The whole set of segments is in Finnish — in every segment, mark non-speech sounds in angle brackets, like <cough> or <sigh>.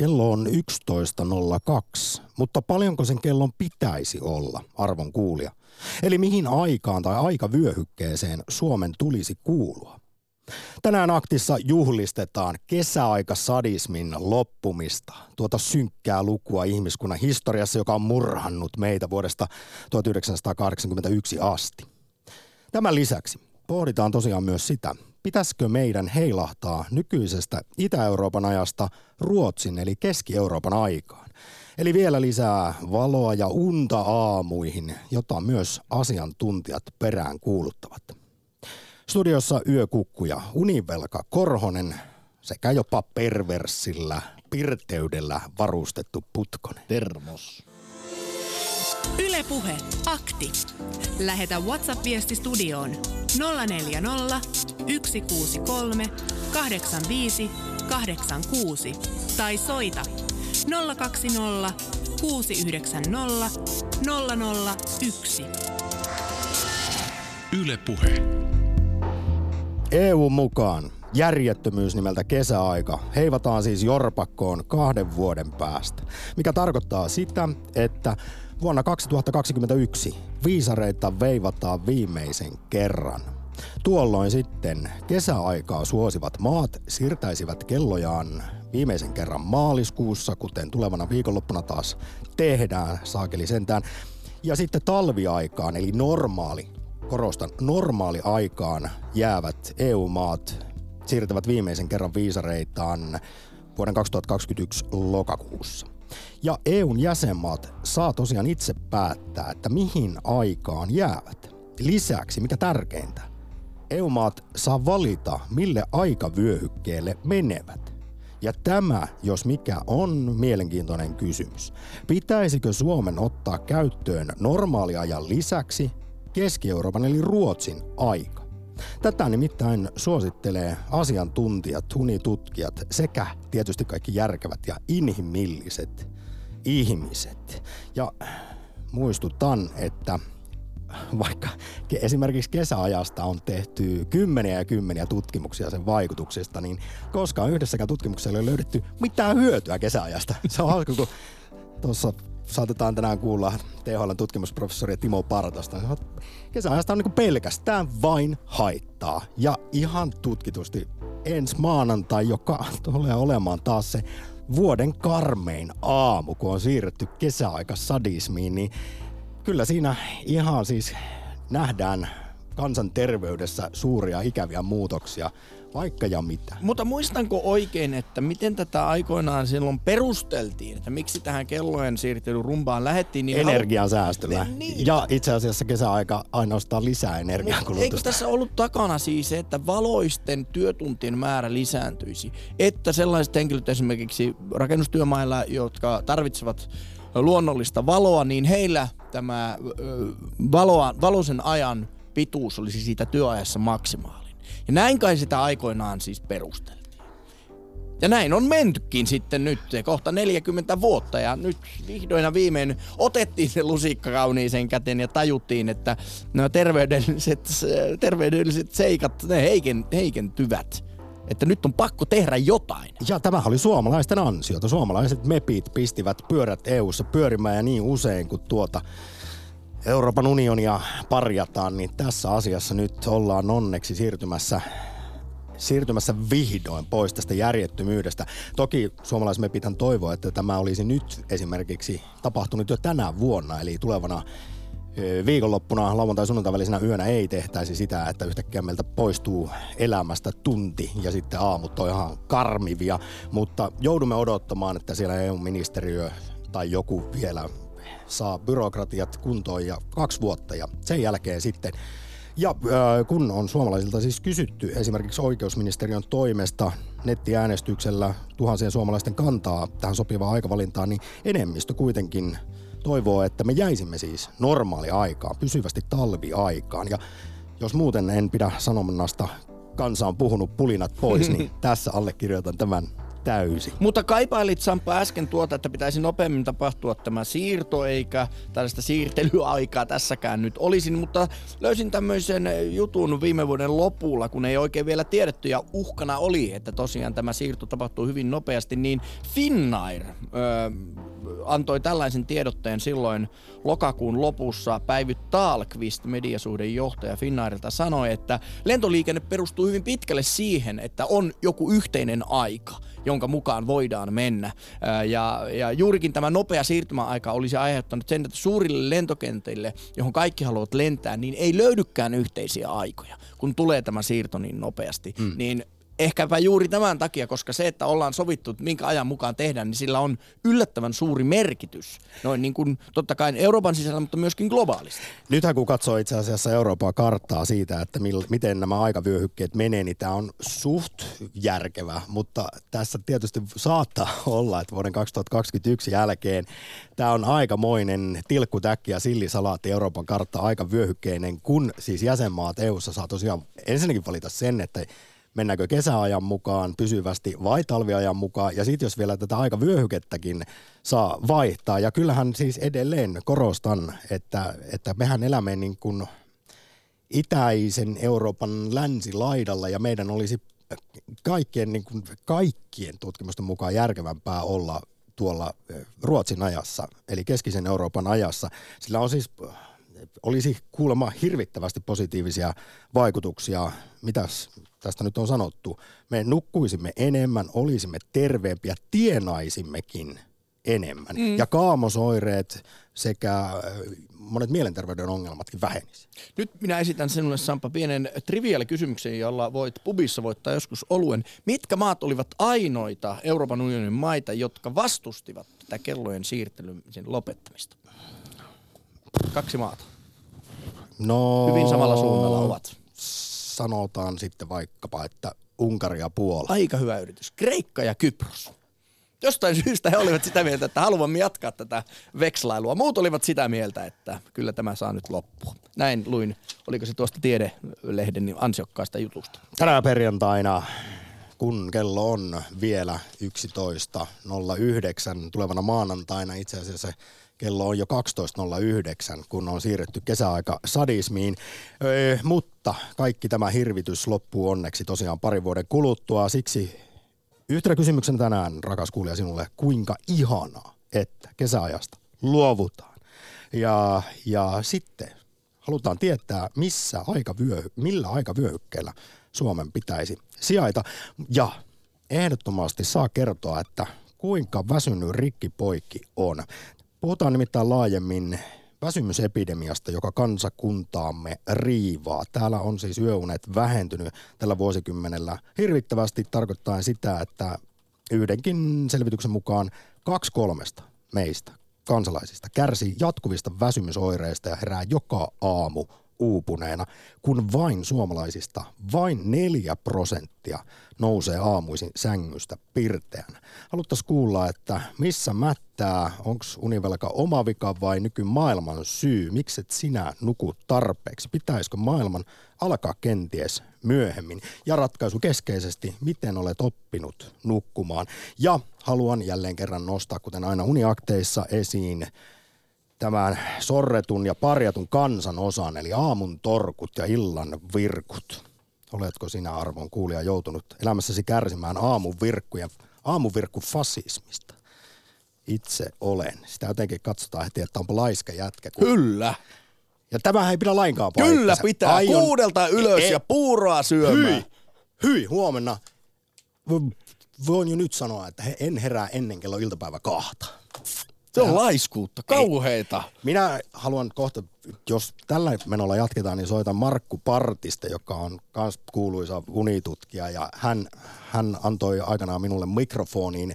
Kello on 11.02, mutta paljonko sen kellon pitäisi olla, arvon kuulija? Eli mihin aikaan tai aikavyöhykkeeseen Suomen tulisi kuulua? Tänään aktissa juhlistetaan kesäaikasadismin loppumista, tuota synkkää lukua ihmiskunnan historiassa, joka on murhannut meitä vuodesta 1981 asti. Tämän lisäksi pohditaan tosiaan myös sitä, pitäisikö meidän heilahtaa nykyisestä Itä-Euroopan ajasta Ruotsin eli Keski-Euroopan aikaan. Eli vielä lisää valoa ja unta aamuihin, jota myös asiantuntijat perään kuuluttavat. Studiossa yökukkuja Univelka Korhonen sekä jopa perversillä pirteydellä varustettu Putkonen. Termos. Ylepuhe akti. Lähetä WhatsApp-viesti studioon 040 163 85 86 tai soita 020 690 001. Ylepuhe. EU mukaan järjettömyys nimeltä kesäaika heivataan siis jorpakkoon kahden vuoden päästä, mikä tarkoittaa sitä, että vuonna 2021 viisareita veivataan viimeisen kerran. Tuolloin sitten kesäaikaa suosivat maat siirtäisivät kellojaan viimeisen kerran maaliskuussa, kuten tulevana viikonloppuna taas tehdään, saakeli sentään. Ja sitten talviaikaan, eli normaali, korostan, normaali aikaan jäävät EU-maat siirtävät viimeisen kerran viisareitaan vuoden 2021 lokakuussa. Ja EUn jäsenmaat saa tosiaan itse päättää, että mihin aikaan jäävät. Lisäksi, mikä tärkeintä, EU-maat saa valita, mille aikavyöhykkeelle menevät. Ja tämä, jos mikä, on mielenkiintoinen kysymys. Pitäisikö Suomen ottaa käyttöön normaaliajan lisäksi Keski-Euroopan eli Ruotsin aika? Tätä nimittäin suosittelee asiantuntijat, unitutkijat sekä tietysti kaikki järkevät ja inhimilliset ihmiset. Ja muistutan, että vaikka esimerkiksi kesäajasta on tehty kymmeniä ja kymmeniä tutkimuksia sen vaikutuksista, niin koskaan yhdessäkään tutkimuksella ei ole löydetty mitään hyötyä kesäajasta. Se on hauska, kun tuossa saatetaan tänään kuulla THL tutkimusprofessori Timo Partasta. Kesäajasta on niin pelkästään vain haittaa. Ja ihan tutkitusti ensi maanantai, joka tulee olemaan taas se vuoden karmein aamu, kun on siirretty kesäaika sadismiin, niin kyllä siinä ihan siis nähdään kansanterveydessä suuria ikäviä muutoksia, vaikka ja mitä. Mutta muistanko oikein, että miten tätä aikoinaan silloin perusteltiin, että miksi tähän kellojen siirtely rumbaan lähettiin? Niin Energian säästöllä. Niin. Ja itse asiassa kesäaika ainoastaan lisää energiankulutusta. Eikö tässä ollut takana siis se, että valoisten työtuntien määrä lisääntyisi? Että sellaiset henkilöt esimerkiksi rakennustyömailla, jotka tarvitsevat luonnollista valoa, niin heillä tämä valoa, valoisen ajan pituus olisi siitä työajassa maksimaalinen. Ja näin kai sitä aikoinaan siis perusteltiin. Ja näin on mentykin sitten nyt kohta 40 vuotta ja nyt vihdoin ja viimein otettiin se lusikka kauniiseen käteen ja tajuttiin, että nämä terveydelliset, terveydelliset seikat, ne heiken, heikentyvät että nyt on pakko tehdä jotain. Ja tämä oli suomalaisten ansiota. Suomalaiset mepit pistivät pyörät EU-ssa pyörimään ja niin usein kuin tuota Euroopan unionia parjataan, niin tässä asiassa nyt ollaan onneksi siirtymässä siirtymässä vihdoin pois tästä järjettömyydestä. Toki suomalaismepithän toivoo, että tämä olisi nyt esimerkiksi tapahtunut jo tänä vuonna, eli tulevana viikonloppuna lauantai sunnuntai välisenä yönä ei tehtäisi sitä, että yhtäkkiä meiltä poistuu elämästä tunti ja sitten aamut on ihan karmivia, mutta joudumme odottamaan, että siellä EU-ministeriö tai joku vielä saa byrokratiat kuntoon ja kaksi vuotta ja sen jälkeen sitten ja äh, kun on suomalaisilta siis kysytty esimerkiksi oikeusministeriön toimesta nettiäänestyksellä tuhansien suomalaisten kantaa tähän sopivaan aikavalintaan, niin enemmistö kuitenkin toivoo, että me jäisimme siis normaali aikaan, pysyvästi talviaikaan. Ja jos muuten en pidä sanomannasta kansa on puhunut pulinat pois, niin <laughs> tässä allekirjoitan tämän täysi. Mutta kaipailit Sampa äsken tuota, että pitäisi nopeammin tapahtua tämä siirto, eikä tällaista siirtelyaikaa tässäkään nyt olisi. Mutta löysin tämmöisen jutun viime vuoden lopulla, kun ei oikein vielä tiedetty ja uhkana oli, että tosiaan tämä siirto tapahtuu hyvin nopeasti, niin Finnair öö, antoi tällaisen tiedotteen silloin lokakuun lopussa. Päivy Taalqvist, mediasuhden johtaja Finnairilta, sanoi, että lentoliikenne perustuu hyvin pitkälle siihen, että on joku yhteinen aika, jonka mukaan voidaan mennä. Ja, ja juurikin tämä nopea siirtymäaika olisi aiheuttanut sen, että suurille lentokentille, johon kaikki haluavat lentää, niin ei löydykään yhteisiä aikoja, kun tulee tämä siirto niin nopeasti. Mm. Niin ehkäpä juuri tämän takia, koska se, että ollaan sovittu, että minkä ajan mukaan tehdään, niin sillä on yllättävän suuri merkitys. Noin niin kuin totta kai Euroopan sisällä, mutta myöskin globaalisti. Nythän kun katsoo itse asiassa Euroopan karttaa siitä, että mil, miten nämä aikavyöhykkeet menee, niin tämä on suht järkevä, mutta tässä tietysti saattaa <laughs> olla, että vuoden 2021 jälkeen tämä on aikamoinen tilkkutäkki ja sillisalaatti Euroopan kartta aika vyöhykkeinen, kun siis jäsenmaat EU-ssa saa tosiaan ensinnäkin valita sen, että mennäänkö kesäajan mukaan pysyvästi vai talviajan mukaan. Ja sitten jos vielä tätä aika vyöhykettäkin saa vaihtaa. Ja kyllähän siis edelleen korostan, että, että mehän elämme niin kuin itäisen Euroopan länsilaidalla ja meidän olisi kaikkien, niin kuin kaikkien tutkimusten mukaan järkevämpää olla tuolla Ruotsin ajassa, eli keskisen Euroopan ajassa. Sillä on siis olisi kuulemma hirvittävästi positiivisia vaikutuksia. Mitäs tästä nyt on sanottu? Me nukkuisimme enemmän, olisimme terveempiä, tienaisimmekin enemmän. Mm. Ja kaamosoireet sekä äh, monet mielenterveyden ongelmatkin vähenisi. Nyt minä esitän sinulle Sampa pienen triviaali kysymyksen, jolla voit pubissa voittaa joskus oluen. Mitkä maat olivat ainoita Euroopan unionin maita, jotka vastustivat tätä kellojen siirtelymisen lopettamista? Kaksi maata. No, Hyvin samalla suunnalla ovat. Sanotaan sitten vaikkapa, että Unkari ja Puola. Aika hyvä yritys. Kreikka ja Kypros. Jostain syystä he olivat sitä mieltä, että haluamme jatkaa tätä vekslailua. Muut olivat sitä mieltä, että kyllä tämä saa nyt loppua. Näin luin, oliko se tuosta Tiedelehden ansiokkaasta jutusta. Tänä perjantaina kun kello on vielä 11.09 tulevana maanantaina itse asiassa kello on jo 12.09, kun on siirretty kesäaika sadismiin. Öö, mutta kaikki tämä hirvitys loppuu onneksi tosiaan parin vuoden kuluttua. Siksi yhtenä kysymyksenä tänään, rakas kuulija sinulle, kuinka ihanaa, että kesäajasta luovutaan. Ja, ja sitten halutaan tietää, missä aikavyö, millä aikavyöhykkeellä Suomen pitäisi sijaita. Ja ehdottomasti saa kertoa, että kuinka väsynyt rikkipoikki on. Puhutaan nimittäin laajemmin väsymysepidemiasta, joka kansakuntaamme riivaa. Täällä on siis yöunet vähentynyt tällä vuosikymmenellä hirvittävästi tarkoittaa sitä, että yhdenkin selvityksen mukaan kaksi kolmesta meistä kansalaisista kärsii jatkuvista väsymysoireista ja herää joka aamu uupuneena, kun vain suomalaisista vain neljä prosenttia nousee aamuisin sängystä pirteänä. Haluttaisiin kuulla, että missä mättää, onko univelka oma vika vai nykymaailman syy, mikset sinä nukut tarpeeksi, pitäisikö maailman alkaa kenties myöhemmin ja ratkaisu keskeisesti, miten olet oppinut nukkumaan. Ja haluan jälleen kerran nostaa, kuten aina uniakteissa esiin, tämän sorretun ja parjatun kansan osan, eli aamun torkut ja illan virkut. Oletko sinä arvon kuulija joutunut elämässäsi kärsimään aamun virkkuja, aamun virkku fasismista? Itse olen. Sitä jotenkin katsotaan heti, että onpa laiska jätkä. Kun... Kyllä. Ja tämä ei pidä lainkaan paikkansa. Kyllä pitää. Aion... Kuudelta ylös e- ja puuroa syömään. Hyi, hyi huomenna. Voin jo nyt sanoa, että en herää ennen kello iltapäivä kahta. Se on laiskuutta, kauheita. Minä haluan kohta, jos tällä menolla jatketaan, niin soitan Markku Partista, joka on myös kuuluisa unitutkija. Ja hän, hän antoi aikanaan minulle mikrofoniin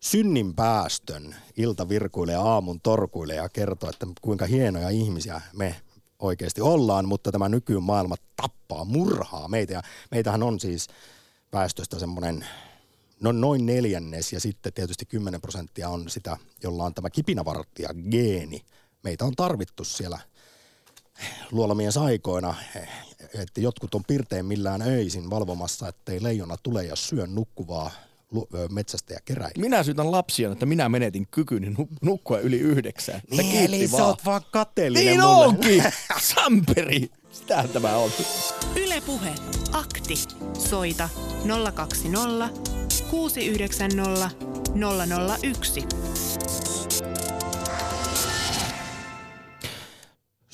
synnin päästön iltavirkuille ja aamun torkuille ja kertoi, että kuinka hienoja ihmisiä me oikeasti ollaan, mutta tämä nykymaailma tappaa, murhaa meitä. Ja meitähän on siis päästöstä semmoinen no noin neljännes ja sitten tietysti 10 prosenttia on sitä, jolla on tämä kipinävarttia geeni. Meitä on tarvittu siellä luolamien saikoina, että jotkut on pirteen millään öisin valvomassa, ettei leijona tule ja syö nukkuvaa metsästäjä keräilijä. Minä syytän lapsia, että minä menetin kykyni nukkua yli yhdeksään. Niin, eli sä oot vaan kateellinen Niin mulle. onkin! <laughs> Samperi! Sitähän tämä on. Yle Puhe. Akti. Soita 020 690 001.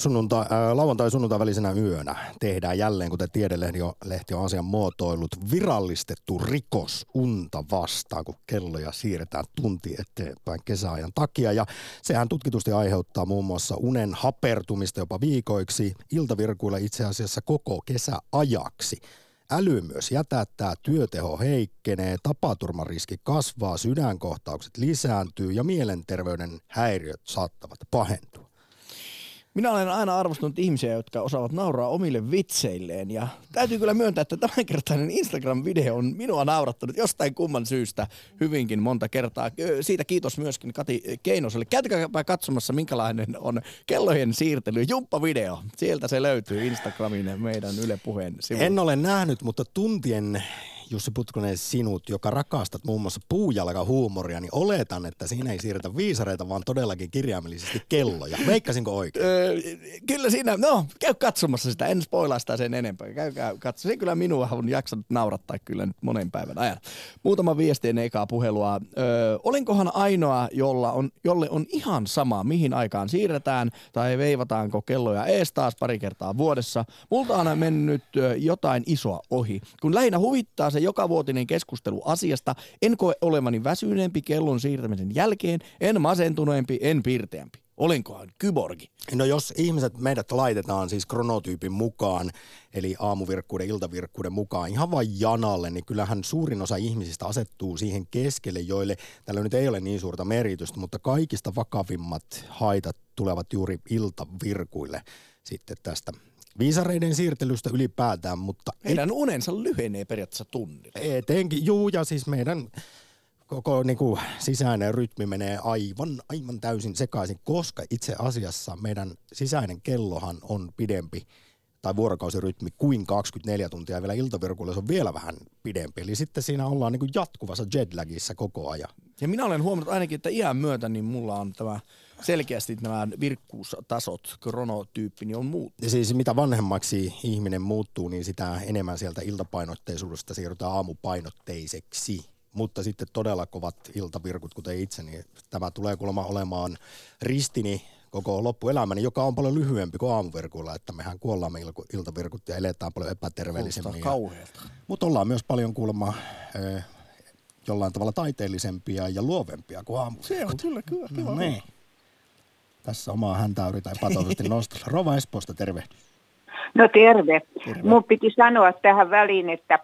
Sunnuntai, äh, lauantai sunnuntai välisenä yönä tehdään jälleen, kuten Tiedelehti on, lehti on asian muotoillut, virallistettu rikos unta vastaan, kun kelloja siirretään tunti eteenpäin kesäajan takia. Ja sehän tutkitusti aiheuttaa muun muassa unen hapertumista jopa viikoiksi, iltavirkuilla itse asiassa koko kesäajaksi. Äly myös jätättää, työteho heikkenee, tapaturmariski kasvaa, sydänkohtaukset lisääntyy ja mielenterveyden häiriöt saattavat pahentua. Minä olen aina arvostanut ihmisiä, jotka osaavat nauraa omille vitseilleen ja täytyy kyllä myöntää, että tämänkertainen Instagram-video on minua naurattanut jostain kumman syystä hyvinkin monta kertaa. Siitä kiitos myöskin Kati Keinoselle. Käytäkääpä katsomassa, minkälainen on kellojen siirtely. Jumppa-video. Sieltä se löytyy Instagramin meidän Yle Puheen. En ole nähnyt, mutta tuntien Jussi Putkonen sinut, joka rakastat muun muassa puujalkahuumoria, niin oletan, että siinä ei siirretä viisareita, vaan todellakin kirjaimellisesti kelloja. Veikkasinko oikein? Öö, kyllä siinä, no käy katsomassa sitä, en spoilaa sitä sen enempää. Käykää katso. Se kyllä minua on jaksanut naurattaa kyllä nyt monen päivän ajan. Muutama viesti ennen ekaa puhelua. Öö, olenkohan ainoa, jolla on, jolle on ihan sama, mihin aikaan siirretään tai veivataanko kelloja ees taas pari kertaa vuodessa. Multa on mennyt jotain isoa ohi. Kun lähinnä huvittaa se joka vuotinen keskustelu asiasta. En koe olevani väsyneempi kellon siirtämisen jälkeen, en masentuneempi, en piirteämpi. Olenkohan kyborgi? No jos ihmiset meidät laitetaan siis kronotyypin mukaan, eli aamuvirkkuuden, iltavirkkuuden mukaan ihan vain janalle, niin kyllähän suurin osa ihmisistä asettuu siihen keskelle, joille tällä nyt ei ole niin suurta merkitystä, mutta kaikista vakavimmat haitat tulevat juuri iltavirkuille sitten tästä viisareiden siirtelystä ylipäätään, mutta... Heidän et, unensa lyhenee periaatteessa tunnilla. Etenkin, juu, ja siis meidän koko niin kuin, sisäinen rytmi menee aivan, aivan täysin sekaisin, koska itse asiassa meidän sisäinen kellohan on pidempi tai vuorokausirytmi kuin 24 tuntia ja vielä iltavirkuilla se on vielä vähän pidempi. Eli sitten siinä ollaan niin kuin jatkuvassa jetlagissa koko ajan. Ja minä olen huomannut ainakin, että iän myötä niin mulla on tämä selkeästi nämä virkkuustasot, kronotyyppi, niin on muuttunut. Siis mitä vanhemmaksi ihminen muuttuu, niin sitä enemmän sieltä iltapainotteisuudesta siirrytään aamupainotteiseksi. Mutta sitten todella kovat iltavirkut, kuten itse, niin tämä tulee kuulemma olemaan ristini koko loppuelämäni, joka on paljon lyhyempi kuin aamuvirkuilla, että mehän kuollamme iltavirkut ja eletään paljon epäterveellisemmin. Mutta ollaan myös paljon kuulemma eh, jollain tavalla taiteellisempia ja luovempia kuin aamuvirkut. Se on kyllä, kyllä. kyllä. No, niin. Tässä omaa häntä yritän epätoivoisesti <laughs> nostaa. Rova Espoosta, terve. No terve. terve. Mun piti sanoa tähän väliin, että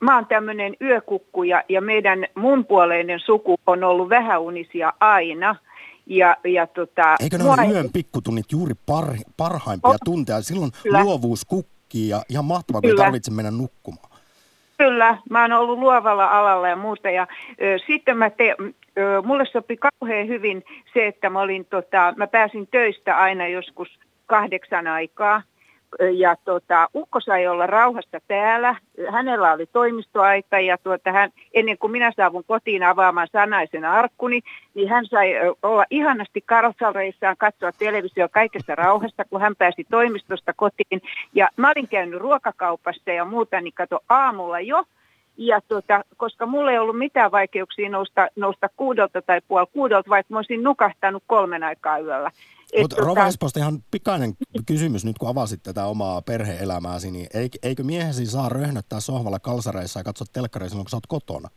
mä oon tämmöinen yökukku ja, ja meidän mun puoleinen suku on ollut vähäunisia aina. Ja, ja tota, Eikö ne ole yön pikkutunnit juuri par, parhaimpia oh, tunteja? Silloin kyllä. luovuus kukkii ja ihan mahtavaa, kun tarvitse mennä nukkumaan. Kyllä, mä oon ollut luovalla alalla ja muuta. Ja, ö, sitten mä te, mulle sopi kauhean hyvin se, että mä, olin, tota, mä pääsin töistä aina joskus kahdeksan aikaa ja tota, Ukko sai olla rauhassa täällä. Hänellä oli toimistoaika ja tuota, hän, ennen kuin minä saavun kotiin avaamaan sanaisen arkkuni, niin hän sai olla ihanasti karsalreissaan, katsoa televisio kaikessa rauhassa, kun hän pääsi toimistosta kotiin. Ja mä olin käynyt ruokakaupassa ja muuta, niin kato aamulla jo. Ja tuota, koska mulla ei ollut mitään vaikeuksia nousta, nousta kuudelta tai puoli kuudelta, vaikka mä olisin nukahtanut kolmen aikaa yöllä. Mutta tota... Rova Espoosta ihan pikainen kysymys nyt, kun avasit tätä omaa perhe-elämääsi, niin eikö miehesi saa röhnöttää sohvalla kalsareissa ja katsoa telkkaria silloin, kun sä oot kotona?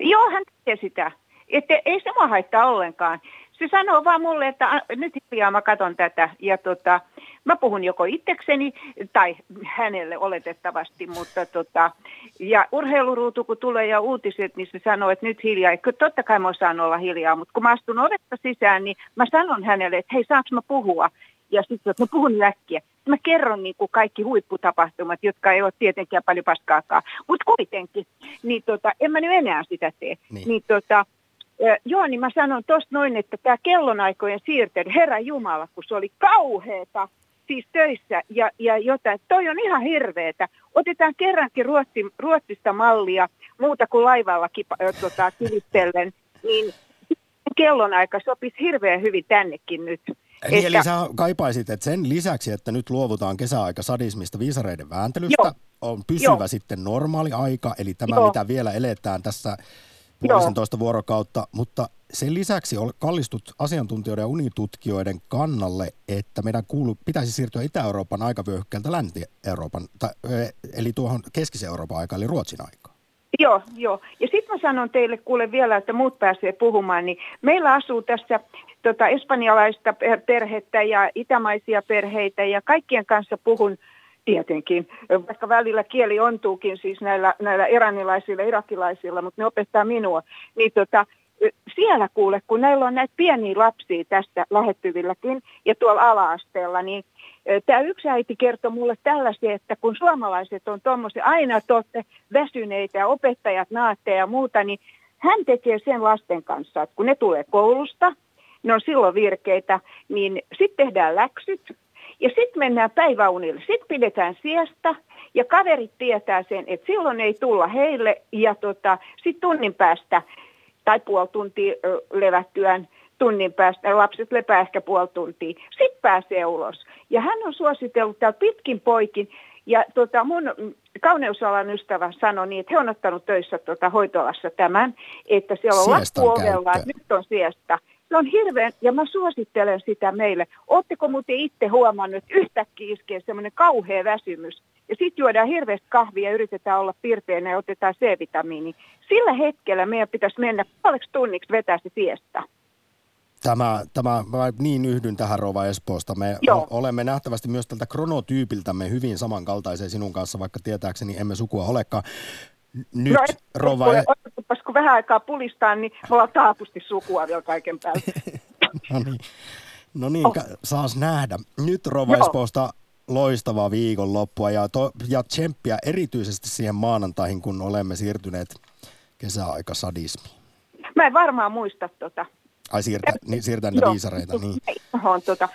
Joo, hän tekee sitä. Että ei se mua haittaa ollenkaan. Se sanoo vaan mulle, että nyt hiljaa mä katon tätä. Ja tota, mä puhun joko itsekseni tai hänelle oletettavasti, mutta tota, ja urheiluruutu kun tulee ja uutiset, niin se sanoo, että nyt hiljaa. Kyllä totta kai mä osaan olla hiljaa, mutta kun mä astun ovetta sisään, niin mä sanon hänelle, että hei saanko mä puhua? Ja sitten mä puhun äkkiä. Mä kerron niin kuin kaikki huipputapahtumat, jotka ei ole tietenkään paljon paskaakaan, mutta kuitenkin. Niin tota, en mä nyt enää sitä tee. Niin, niin tota, Joo, niin mä sanon tuosta noin, että tämä kellonaikojen siirtely, herra Jumala, kun se oli kauheeta, siis töissä ja, ja jotain. Toi on ihan hirveetä. Otetaan kerrankin Ruotsi, Ruotsista mallia. muuta kuin laivalla kipa, ö, tota, kivistellen, niin kellonaika sopisi hirveän hyvin tännekin nyt. Niin, että... Eli sä kaipaisit, että sen lisäksi, että nyt luovutaan kesäaika sadismista viisareiden vääntelystä, Joo. on pysyvä Joo. sitten normaali aika, eli tämä Joo. mitä vielä eletään tässä puolisentoista vuorokautta, mutta sen lisäksi kallistut asiantuntijoiden ja unitutkijoiden kannalle, että meidän kuulu, pitäisi siirtyä Itä-Euroopan aikavyöhykkeeltä Länsi-Euroopan, tai, eli tuohon Keskisen Euroopan aikaan, eli Ruotsin aikaan. Joo, joo. Ja sitten mä sanon teille kuule vielä, että muut pääsee puhumaan, niin meillä asuu tässä tota, espanjalaista perhettä ja itämaisia perheitä ja kaikkien kanssa puhun tietenkin, vaikka välillä kieli ontuukin siis näillä, näillä iranilaisilla, irakilaisilla, mutta ne opettaa minua, niin tota, siellä kuule, kun näillä on näitä pieniä lapsia tästä lähettyvilläkin ja tuolla ala-asteella, niin Tämä yksi äiti kertoi mulle tällaisia, että kun suomalaiset on tuommoisia aina totte väsyneitä ja opettajat naatte ja muuta, niin hän tekee sen lasten kanssa, että kun ne tulee koulusta, ne on silloin virkeitä, niin sitten tehdään läksyt ja sitten mennään päiväunille. Sitten pidetään siestä ja kaverit tietää sen, että silloin ei tulla heille ja tota, sitten tunnin päästä tai puoli tuntia levättyään tunnin päästä, lapset lepää ehkä puoli tuntia, sitten pääsee ulos. Ja hän on suositellut täällä pitkin poikin, ja tota, mun kauneusalan ystävä sanoi niin, että he on ottanut töissä tota, hoitolassa tämän, että siellä on lappuovella, että nyt on siestä. Se on hirveän, ja mä suosittelen sitä meille. Oletteko muuten itse huomannut, että yhtäkkiä iskee semmoinen kauhea väsymys, ja sitten juodaan hirveästi kahvia ja yritetään olla pirteänä ja otetaan C-vitamiini. Sillä hetkellä meidän pitäisi mennä puoleksi tunniksi vetää se siestä. Tämä, tämä, mä niin yhdyn tähän Rova Espoosta. Me Joo. olemme nähtävästi myös tältä kronotyypiltämme hyvin samankaltaisia sinun kanssa, vaikka tietääkseni emme sukua olekaan. Nyt no, et, Rova... Kuule, e- kun vähän aikaa pulistaa, niin me ollaan taapusti sukua vielä kaiken päälle. <laughs> no niin, no niin oh. saas nähdä. Nyt Rova. Espoosta loistavaa viikonloppua ja, to, ja tsemppiä erityisesti siihen maanantaihin, kun olemme siirtyneet kesäaikasadismiin. Mä en varmaan muista tota. Ai siirtää, niin, siirtää niitä viisareita, niin. On, tota,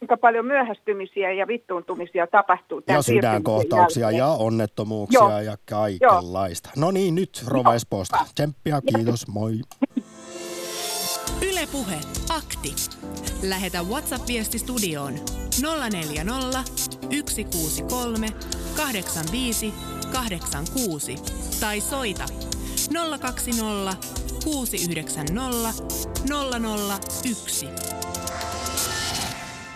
kuinka paljon myöhästymisiä ja vittuuntumisia tapahtuu. Ja sydänkohtauksia jälkeen. ja onnettomuuksia Joo. ja kaikenlaista. Joo. No niin, nyt Rova Espoosta. Tsemppiä, kiitos, moi. Ylepuhe akti. Lähetä WhatsApp-viesti studioon 040 163 85 86 tai soita 020 690 001.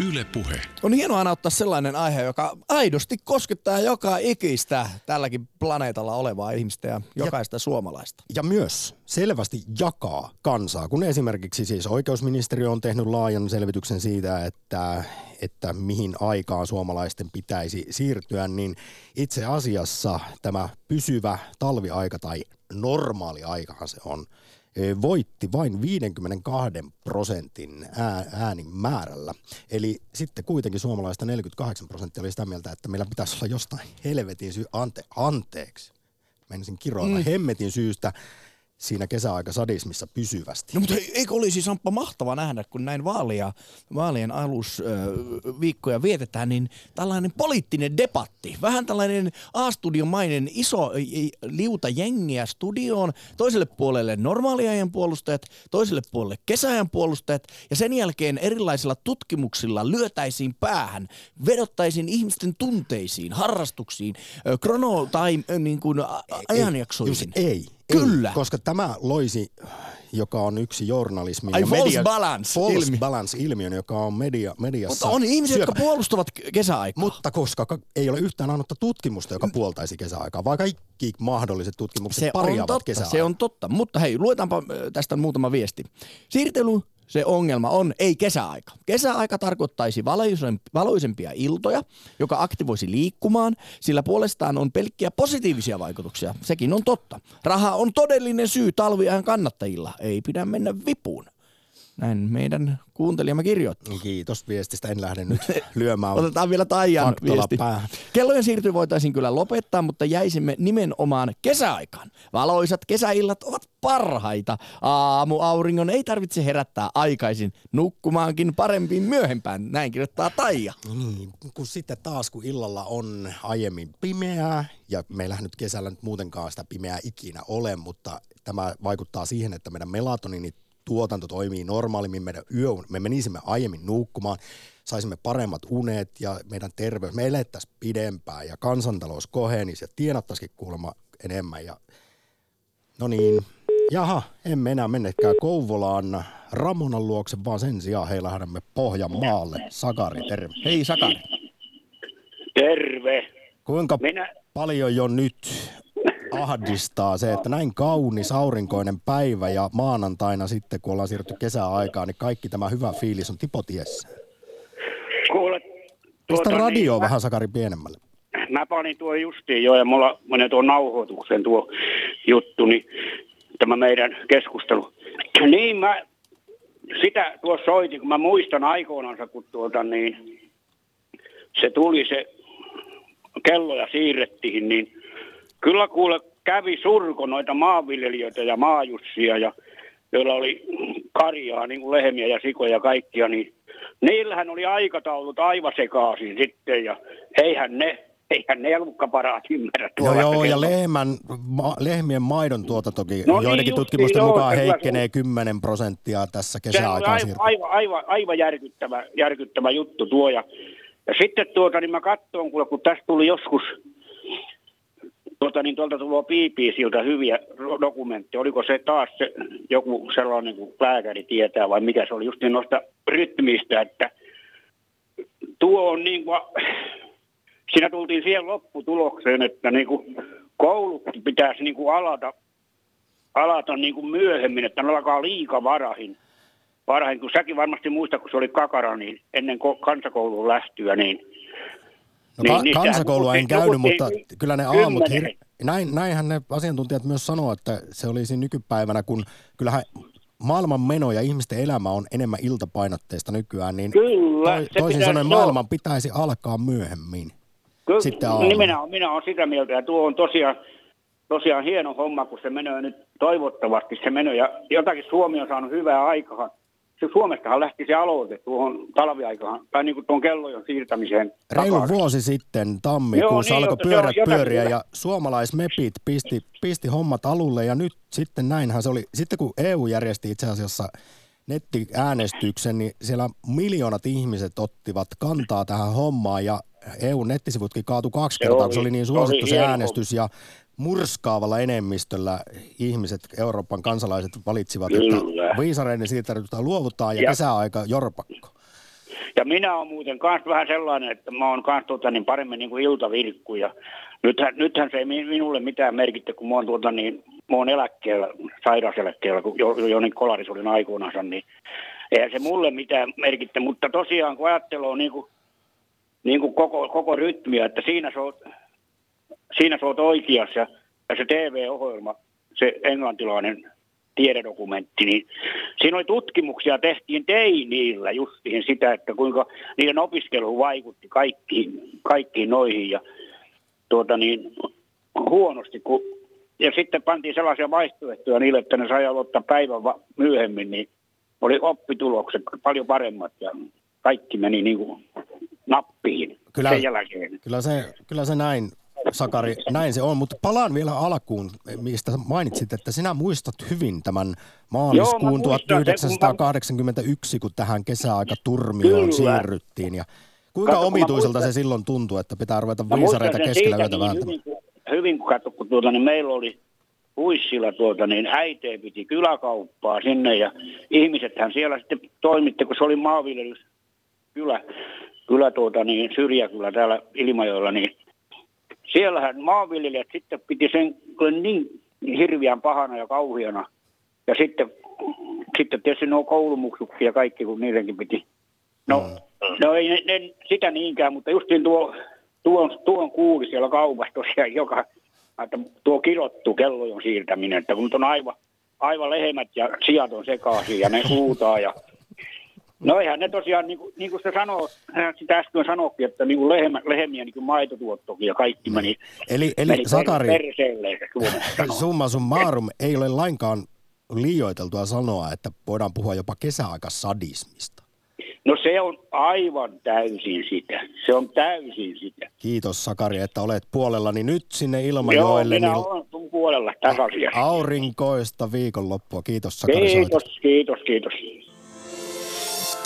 Yle Puhe. On hienoa aina ottaa sellainen aihe, joka aidosti koskettaa joka ikistä tälläkin planeetalla olevaa ihmistä ja jokaista ja, suomalaista. Ja myös selvästi jakaa kansaa, kun esimerkiksi siis oikeusministeriö on tehnyt laajan selvityksen siitä, että, että mihin aikaan suomalaisten pitäisi siirtyä, niin itse asiassa tämä pysyvä talviaika tai normaali aikahan se on – voitti vain 52 prosentin äänin määrällä. Eli sitten kuitenkin suomalaista 48 prosenttia oli sitä mieltä, että meillä pitäisi olla jostain helvetin syy, ante, anteeksi, menisin kiroilla, mm. hemmetin syystä siinä kesäaikasadismissa pysyvästi. No mutta eikö olisi Samppa mahtava nähdä, kun näin vaalia, vaalien alusviikkoja vietetään, niin tällainen poliittinen debatti. Vähän tällainen A-studiomainen iso liuta jengiä studioon, toiselle puolelle normaaliajan puolustajat, toiselle puolelle kesäajan puolustajat, ja sen jälkeen erilaisilla tutkimuksilla lyötäisiin päähän, vedottaisiin ihmisten tunteisiin, harrastuksiin, krono- tai niin kuin ajanjaksoihin. Ei, ei, Kyllä. Ei, koska tämä loisi, joka on yksi journalismi. Ai ja false media, balance. False ilmi. balance ilmiön, joka on media, mediassa. Mutta on ihmisiä, syövä. jotka puolustavat kesäaikaa. Mutta koska ei ole yhtään annutta tutkimusta, joka puoltaisi kesäaikaa, vaan kaikki mahdolliset tutkimukset se parjaavat totta, kesäaikaa. Se on totta, mutta hei, luetaanpa tästä muutama viesti. Siirtely se ongelma on ei kesäaika. Kesäaika tarkoittaisi valoisempia iltoja, joka aktivoisi liikkumaan, sillä puolestaan on pelkkiä positiivisia vaikutuksia. Sekin on totta. Raha on todellinen syy talviajan kannattajilla. Ei pidä mennä vipuun. Näin meidän kuuntelijamme kirjoitti. Kiitos viestistä, en lähde nyt <laughs> lyömään Otetaan vielä Taijan viesti. päähän. Kellojen siirty voitaisiin kyllä lopettaa, mutta jäisimme nimenomaan kesäaikaan. Valoisat kesäillat ovat parhaita. Aamu auringon ei tarvitse herättää aikaisin. Nukkumaankin parempiin myöhempään. Näin kirjoittaa Taija. Niin, kun sitten taas kun illalla on aiemmin pimeää, ja meillähän nyt kesällä nyt muutenkaan sitä pimeää ikinä ole, mutta tämä vaikuttaa siihen, että meidän melatonini tuotanto toimii normaalimmin, meidän yö, me menisimme aiemmin nukkumaan, saisimme paremmat unet ja meidän terveys, me elettäisiin pidempään ja kansantalous kohenisi ja tienattaisikin kuulemma enemmän. Ja... No niin, jaha, emme enää mennekään Kouvolaan Ramonan luokse, vaan sen sijaan heilähdämme Pohjanmaalle. Sakari, terve. Hei Sakari. Terve. Kuinka Minä, paljon jo nyt ahdistaa se, että näin kaunis aurinkoinen päivä ja maanantaina sitten, kun ollaan siirrytty kesäaikaan, niin kaikki tämä hyvä fiilis on tipotiessä. kuule, Pistä tuota, radio niin, vähän Sakari pienemmälle. Mä, mä panin tuo justiin jo ja mulla menee tuo nauhoituksen tuo juttu, niin tämä meidän keskustelu. Niin mä sitä tuossa soitin, kun mä muistan aikoinansa, kun tuota niin, se tuli se kelloja siirrettiin, niin kyllä kuule kävi surko noita maanviljelijöitä ja maajussia, ja, joilla oli karjaa, niin kuin lehmiä ja sikoja ja kaikkia, niin niillähän oli aikataulut aivan sekaisin sitten, ja eihän ne, eihän ne elukkaparat ymmärrä Joo, joo, ja lehmän, ma, lehmien maidon tuotantokin No niin, joidenkin justiin, tutkimusten joo, mukaan se- heikkenee 10 prosenttia tässä kesäaikaan aivan, siirtyy. aivan, aivan, aivan järkyttävä, järkyttävä juttu tuo. Ja, ja sitten tuota, niin mä katsoin, kuule, kun tästä tuli joskus, tuota, niin tuolta tulee BBCltä hyviä dokumentteja. Oliko se taas se, joku sellainen kuin lääkäri tietää vai mikä se oli, just niin noista rytmistä, että tuo on niin kuin, <sniffs> siinä tultiin siihen lopputulokseen, että niin kuin koulut pitäisi niin kuin alata, alata niin kuin myöhemmin, että ne alkaa liika varahin. Varahin, kun säkin varmasti muista, kun se oli kakara, niin ennen ko- kansakouluun lähtyä, niin No, Niin, ka- niin, kansakoulua sehän en käynyt, mutta kyllä ne aamut, hir- näin, näinhän ne asiantuntijat myös sanoo, että se olisi nykypäivänä, kun kyllähän maailman meno ja ihmisten elämä on enemmän iltapainotteista nykyään, niin Kyllä, se toisin sanoen maailman pitäisi alkaa myöhemmin. Kyllä, Sitten aamulla. niin minä, olen- minä olen sitä mieltä, ja tuo on tosiaan, tosiaan hieno homma, kun se menee nyt toivottavasti se menee, ja jotakin Suomi on saanut hyvää aikaa. Suomestahan lähti se aloite tuohon talviaikaan, tai niin kuin tuon kellojen siirtämiseen. Reilu takaisin. vuosi sitten tammikuussa Joo, niin, alkoi pyörät pyöriä ja suomalaismepit pisti, pisti hommat alulle ja nyt sitten näinhän se oli. Sitten kun EU järjesti itse asiassa nettiäänestyksen, niin siellä miljoonat ihmiset ottivat kantaa tähän hommaan ja EU-nettisivutkin kaatu kaksi Se kertaa, kun se oli niin se oli suosittu se äänestys ja murskaavalla enemmistöllä ihmiset, Euroopan kansalaiset valitsivat, Kyllä. että viisareiden siirtäytystä luovutaan ja, Ja- kesäaika jorpakko. Ja minä olen muuten kans vähän sellainen, että mä oon kans tuota, niin paremmin niin kuin iltavirkku. Ja nythän, nythän se ei mi- minulle mitään merkitse, kun mä oon, tuota, niin, mä oon eläkkeellä, sairauseläkkeellä, kun jo, jo niin kolaris olin aikoinansa, niin eihän se mulle mitään merkitse. Mutta tosiaan kun ajattelee niin kuin, niin kuin koko, koko rytmiä, että siinä sä oot, siinä sä oot oikeassa ja, se TV-ohjelma, se englantilainen tiededokumentti, niin siinä oli tutkimuksia, tehtiin teiniillä justiin sitä, että kuinka niiden opiskelu vaikutti kaikkiin, kaikkiin noihin ja tuota niin, huonosti. Kun, ja sitten pantiin sellaisia vaihtoehtoja niille, että ne sai aloittaa päivän va- myöhemmin, niin oli oppitulokset paljon paremmat ja kaikki meni niin kuin nappiin Kyllä. sen jälkeen. Kyllä se, kyllä se näin, Sakari, näin se on, mutta palaan vielä alkuun, mistä mainitsit, että sinä muistat hyvin tämän Joo, maaliskuun kun 1981, kun tähän kesäaikaturmioon Kyllä. siirryttiin. Ja kuinka mä omituiselta se silloin tuntui, että pitää ruveta viisareita keskellä yötä niin vääntämään. hyvin, hyvin kun katso, kun tuota, niin meillä oli Huissilla tuota, niin äitee piti kyläkauppaa sinne ja ihmisethän siellä sitten toimitti, kun se oli maanviljelys kylä, kylä tuota, niin syrjäkylä täällä Ilmajoilla, niin siellähän maanviljelijät sitten piti sen niin hirviän pahana ja kauhiana. Ja sitten, sitten tietysti nuo koulumuksukki ja kaikki, kun niidenkin piti. No, Mm. no ei ne, ne, sitä niinkään, mutta justiin tuo, tuon, tuon kuuli siellä kaupassa tosiaan joka, että tuo kirottu kellojen siirtäminen, että kun on aivan, aivan lehmät ja sijat on sekaisin ja ne huutaa ja No eihän ne tosiaan, niin kuin, niin kuin se sanoo, sitä äsken sanoikin, että niin kuin lehmä, lehmiä niin kuin maitotuottokin ja kaikki meni, Eli, eli meni Sakari, perseelle, <laughs> summa summarum ei ole lainkaan liioiteltua sanoa, että voidaan puhua jopa kesäaikasadismista. No se on aivan täysin sitä. Se on täysin sitä. Kiitos Sakari, että olet puolellani nyt sinne Joo, Ilmajoelle. minä niin olen sun puolella takaisin. aurinkoista viikonloppua. Kiitos Sakari Kiitos, soitosta. kiitos, kiitos.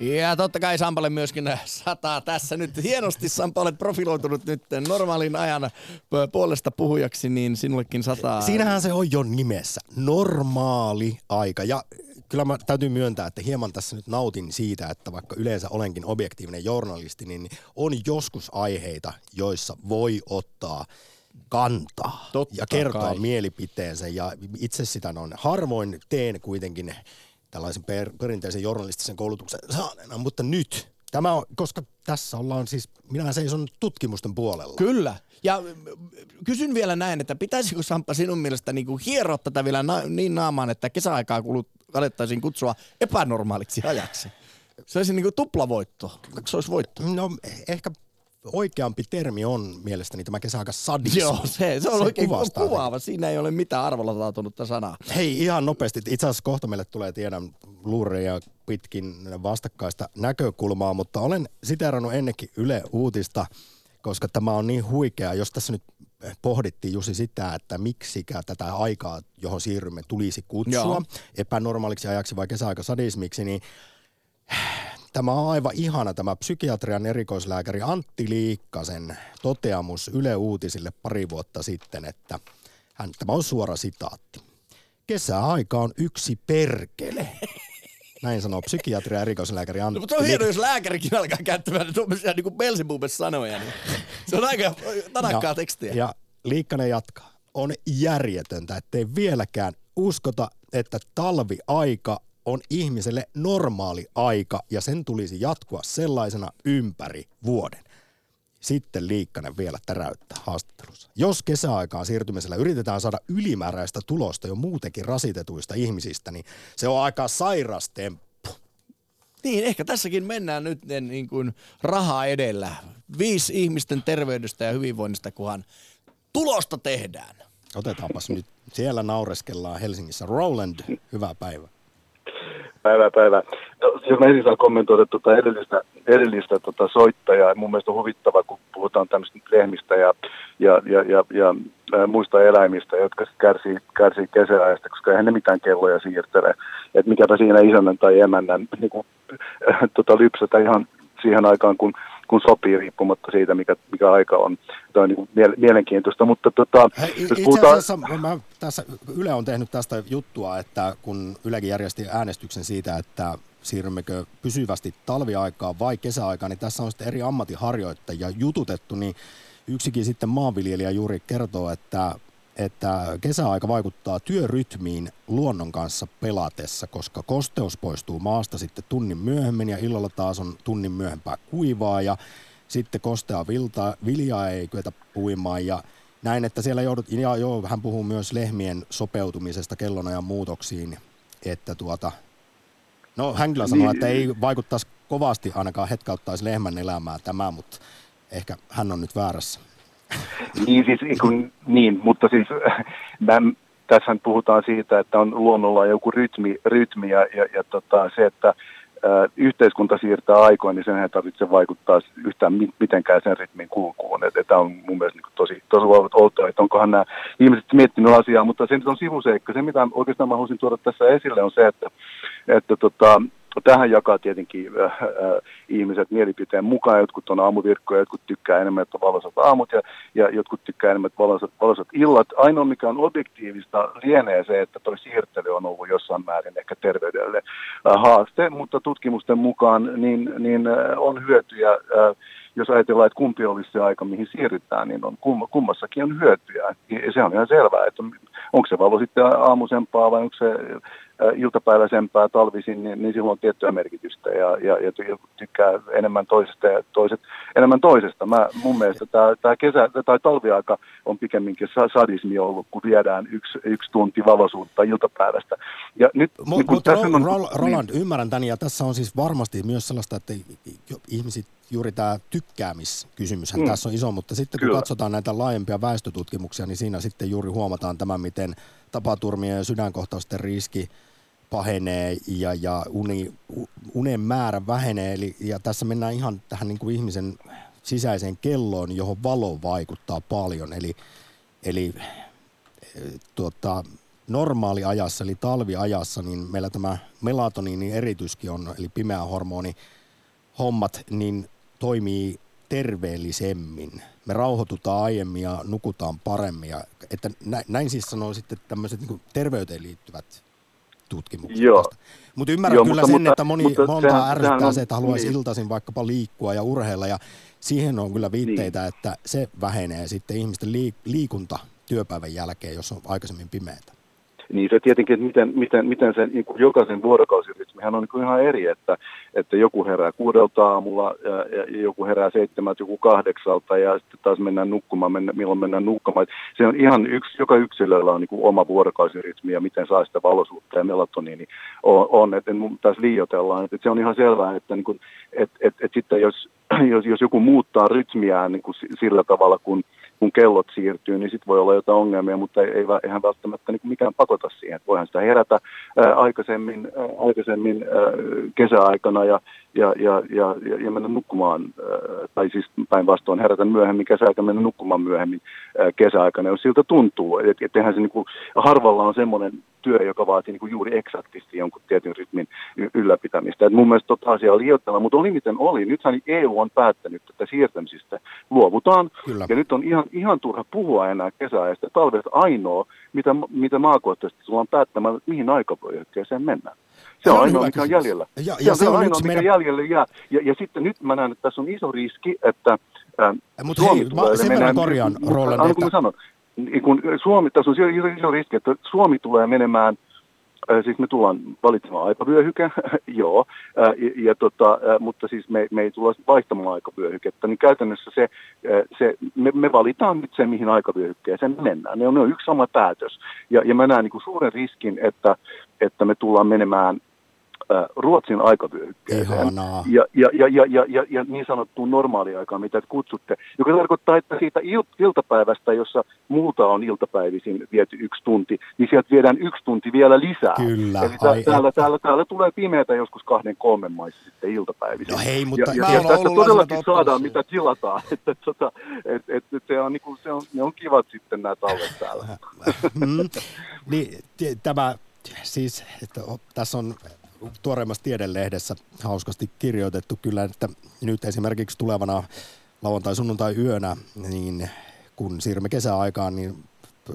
Ja totta kai Sampalle myöskin sataa tässä nyt. Hienosti Sampa olet profiloitunut nyt normaalin ajan puolesta puhujaksi, niin sinullekin sataa. Siinähän se on jo nimessä. Normaali aika. Ja kyllä mä täytyy myöntää, että hieman tässä nyt nautin siitä, että vaikka yleensä olenkin objektiivinen journalisti, niin on joskus aiheita, joissa voi ottaa kantaa Totta ja kertoa kai. mielipiteensä. Ja itse sitä on harvoin teen kuitenkin tällaisen per, perinteisen journalistisen koulutuksen saaneena, mutta nyt, tämä on, koska tässä ollaan siis, minä seison tutkimusten puolella. Kyllä. Ja kysyn vielä näin, että pitäisikö Samppa sinun mielestä niin kuin hieroa tätä vielä na- niin naamaan, että kesäaikaa kulut alettaisiin kutsua epänormaaliksi ajaksi? Se olisi niin kuin tuplavoitto, kaksoisvoitto. No ehkä oikeampi termi on mielestäni tämä kesäaika sadismi. Joo, se, se on oikein kuvastaa kuvaava. Siinä ei ole mitään arvolatautunutta sanaa. Hei, ihan nopeasti. Itse asiassa kohta meille tulee, tiedän, luureja pitkin vastakkaista näkökulmaa, mutta olen siterannut ennenkin Yle Uutista, koska tämä on niin huikea. Jos tässä nyt pohdittiin Jusi sitä, että miksikä tätä aikaa, johon siirrymme, tulisi kutsua Joo. epänormaaliksi ajaksi vai kesäaikasadismiksi, niin Tämä on aivan ihana tämä psykiatrian erikoislääkäri Antti Liikkasen toteamus Yle Uutisille pari vuotta sitten, että hän, tämä on suora sitaatti. Kesäaika on yksi perkele. <laughs> Näin sanoo psykiatrian erikoislääkäri Antti No, mutta on hienoa, Liik- jos lääkärikin alkaa käyttämään tuommoisia niin kuin sanoja. Niin se on aika tanakkaa tekstiä. Ja Liikkanen jatkaa. On järjetöntä, ettei vieläkään uskota, että talviaika on ihmiselle normaali aika ja sen tulisi jatkua sellaisena ympäri vuoden. Sitten Liikkanen vielä täräyttää haastattelussa. Jos kesäaikaan siirtymisellä yritetään saada ylimääräistä tulosta jo muutenkin rasitetuista ihmisistä, niin se on aika sairas temppu. Niin, ehkä tässäkin mennään nyt niin kuin rahaa edellä. Viisi ihmisten terveydestä ja hyvinvoinnista, kunhan tulosta tehdään. Otetaanpas nyt. Siellä naureskellaan Helsingissä. Roland, hyvää päivää. Päivää, päivää. No, jos mä ensin saan kommentoida tuota edellistä, edellistä tuota soittajaa, mun mielestä on huvittava, kun puhutaan tämmöistä lehmistä ja, ja, ja, ja, ja ää, muista eläimistä, jotka kärsii, kärsii kesäajasta, koska eihän ne mitään kelloja siirtele. Että mikäpä siinä isännän tai emännän niin kuin, <laughs> äh, tota, lypsätä ihan siihen aikaan, kun, kun sopii, riippumatta siitä, mikä, mikä aika on. Tämä on niin mielenkiintoista, mutta tota, Hei, jos itse puhutaan... asiassa mä tässä, Yle on tehnyt tästä juttua, että kun Ylekin järjesti äänestyksen siitä, että siirrymmekö pysyvästi talviaikaan vai kesäaikaan, niin tässä on sitten eri ammattiharjoittajia jututettu, niin yksikin sitten maanviljelijä juuri kertoo, että, että kesäaika vaikuttaa työrytmiin luonnon kanssa pelatessa, koska kosteus poistuu maasta sitten tunnin myöhemmin ja illalla taas on tunnin myöhempää kuivaa ja sitten kostea vilta, viljaa ei kyetä puimaan ja näin, että siellä joudut, ja joo, hän puhuu myös lehmien sopeutumisesta kellonajan muutoksiin, että tuota, no hän kyllä sanoo, että ei vaikuttaisi kovasti ainakaan hetkauttaisi lehmän elämää tämä, mutta ehkä hän on nyt väärässä. Niin, siis, niin, mutta siis mä, tässä puhutaan siitä, että on luonnolla joku rytmi, rytmi ja, ja, ja tota, se, että ä, yhteiskunta siirtää aikoin, niin sen ei tarvitse vaikuttaa yhtään mi- mitenkään sen rytmin kulkuun. Tämä on mun mielestä niin tosi, tosi outoa, että onkohan nämä ihmiset miettinyt asiaa, mutta se nyt on sivuseikka. Se, mitä oikeastaan mä haluaisin tuoda tässä esille, on se, että, että tota, Tähän jakaa tietenkin äh, äh, ihmiset mielipiteen mukaan. Jotkut on aamuvirkkoja, jotkut tykkää enemmän, että valoisat aamut ja, ja jotkut tykkää enemmän, että valoisat, valoisat illat. Ainoa, mikä on objektiivista, lienee se, että tuo siirtely on ollut jossain määrin ehkä terveydelle äh, haaste, mutta tutkimusten mukaan niin, niin äh, on hyötyjä. Äh, jos ajatellaan, että kumpi olisi se aika, mihin siirrytään, niin on, kummassakin on hyötyjä. Ja se on ihan selvää, että onko se valo sitten aamusempaa vai onko se iltapäiväisempää talvisin, niin, niin silloin on tiettyä merkitystä ja, ja, ja tykkää enemmän toisesta ja toiset enemmän toisesta. Mä, mun mielestä tämä, tämä kesä tai talviaika on pikemminkin sadismi ollut, kun viedään yksi, yksi tunti valosuutta iltapäivästä. Ja nyt, M- niin mutta tässä on, Roland, niin, ymmärrän tämän ja tässä on siis varmasti myös sellaista, että ihmiset juuri tämä tykkäämiskysymys mm. tässä on iso, mutta sitten kun Kyllä. katsotaan näitä laajempia väestötutkimuksia, niin siinä sitten juuri huomataan tämä, miten tapaturmien ja sydänkohtausten riski pahenee ja, ja uni, unen määrä vähenee. Eli, ja tässä mennään ihan tähän niin kuin ihmisen sisäiseen kelloon, johon valo vaikuttaa paljon. Eli, eli tuota, normaaliajassa, eli talviajassa, niin meillä tämä melatoniinin erityskin on, eli pimeä hormoni, hommat, niin toimii terveellisemmin. Me rauhoitutaan aiemmin ja nukutaan paremmin. Ja, että näin siis sanoo sitten tämmöiset niin terveyteen liittyvät tutkimukset Joo. Mutta ymmärrän Joo, kyllä mutta, sen, mutta, että moni, mutta monta sehän, ärsyttää sehän on, se, että haluaisi niin. iltaisin vaikkapa liikkua ja urheilla. Ja siihen on kyllä viitteitä, niin. että se vähenee sitten ihmisten liikunta työpäivän jälkeen, jos on aikaisemmin pimeätä niin se tietenkin, että miten, miten, miten se niin kuin jokaisen vuorokausirytmihän on niin kuin ihan eri, että, että joku herää kuudelta aamulla ja, ja joku herää seitsemältä, joku kahdeksalta ja sitten taas mennään nukkumaan, mennä, milloin mennään nukkumaan. Se on ihan yksi, joka yksilöllä on niin kuin oma vuorokausirytmi ja miten saa sitä valosuutta ja melatoniini on, on että tässä liioitellaan, että se on ihan selvää, että niin kuin, et, et, et sitten jos, <clears throat> jos, jos joku muuttaa rytmiään niin kuin sillä tavalla, kun kun kellot siirtyy, niin sitten voi olla jotain ongelmia, mutta ei, ei eihän välttämättä niin mikään pakota siihen. Että voihan sitä herätä ää, aikaisemmin, ää, aikaisemmin ää, kesäaikana ja, ja, ja, ja, ja mennä nukkumaan, ää, tai siis päinvastoin herätä myöhemmin kesäaikana, mennä nukkumaan myöhemmin ää, kesäaikana, jos siltä tuntuu. Että et, eihän se niin kuin, harvalla on semmoinen työ, joka vaatii niin kuin juuri eksaktisti jonkun tietyn rytmin ylläpitämistä. Et mun mielestä tota asiaa liioitellaan, mutta oli miten oli. Nythän EU on päättänyt, että siirtämisistä luovutaan. Kyllä. Ja nyt on ihan, ihan turha puhua enää kesäajasta. Talvet ainoa, mitä, mitä maakohtaisesti tullaan päättämään, mihin aikavyöhykkeeseen mennään. Se on ainoa, mikä on jäljellä. Ja, ja se, se on ainoa, mikä meidän... jäljellä jää. Ja, ja sitten nyt mä näen, että tässä on iso riski, että mutta hei, mä sen verran korjaan, Roland, että... Sanon, niin kun Suomi, tässä on iso, iso riski, että Suomi tulee menemään, siis me tullaan valitsemaan aikavyöhyke, <laughs> joo, äh, ja, ja tota, äh, mutta siis me, me ei tulla vaihtamaan aikavyöhykettä, niin käytännössä se, se me, me valitaan nyt se, mihin aikavyöhykkeeseen mennään. Ne on, ne on yksi sama päätös, ja, ja mä näen niin kuin suuren riskin, että, että me tullaan menemään Ruotsin aikavyöhykkeeseen ja, ja, ja, ja, ja, ja, ja niin sanottuun normaaliaikaan, mitä kutsutte, joka tarkoittaa, että siitä iltapäivästä, jossa muuta on iltapäivisin viety yksi tunti, niin sieltä viedään yksi tunti vielä lisää. Kyllä. Eli täällä, täällä, täällä, täällä tulee pimeätä joskus kahden kolmen maissa sitten iltapäivisin. No hei, mutta ja, ja, ja tästä todellakin saadaan, mitä tilataan. <laughs> että, tota, et, et, et, se on, niinku, se on, ne on kivat sitten nämä talvet täällä. <laughs> mm, niin, tämä siis, että tässä on tuoreimmassa tiedelehdessä hauskasti kirjoitettu kyllä, että nyt esimerkiksi tulevana lauantai-sunnuntai-yönä, niin kun siirrymme kesäaikaan, niin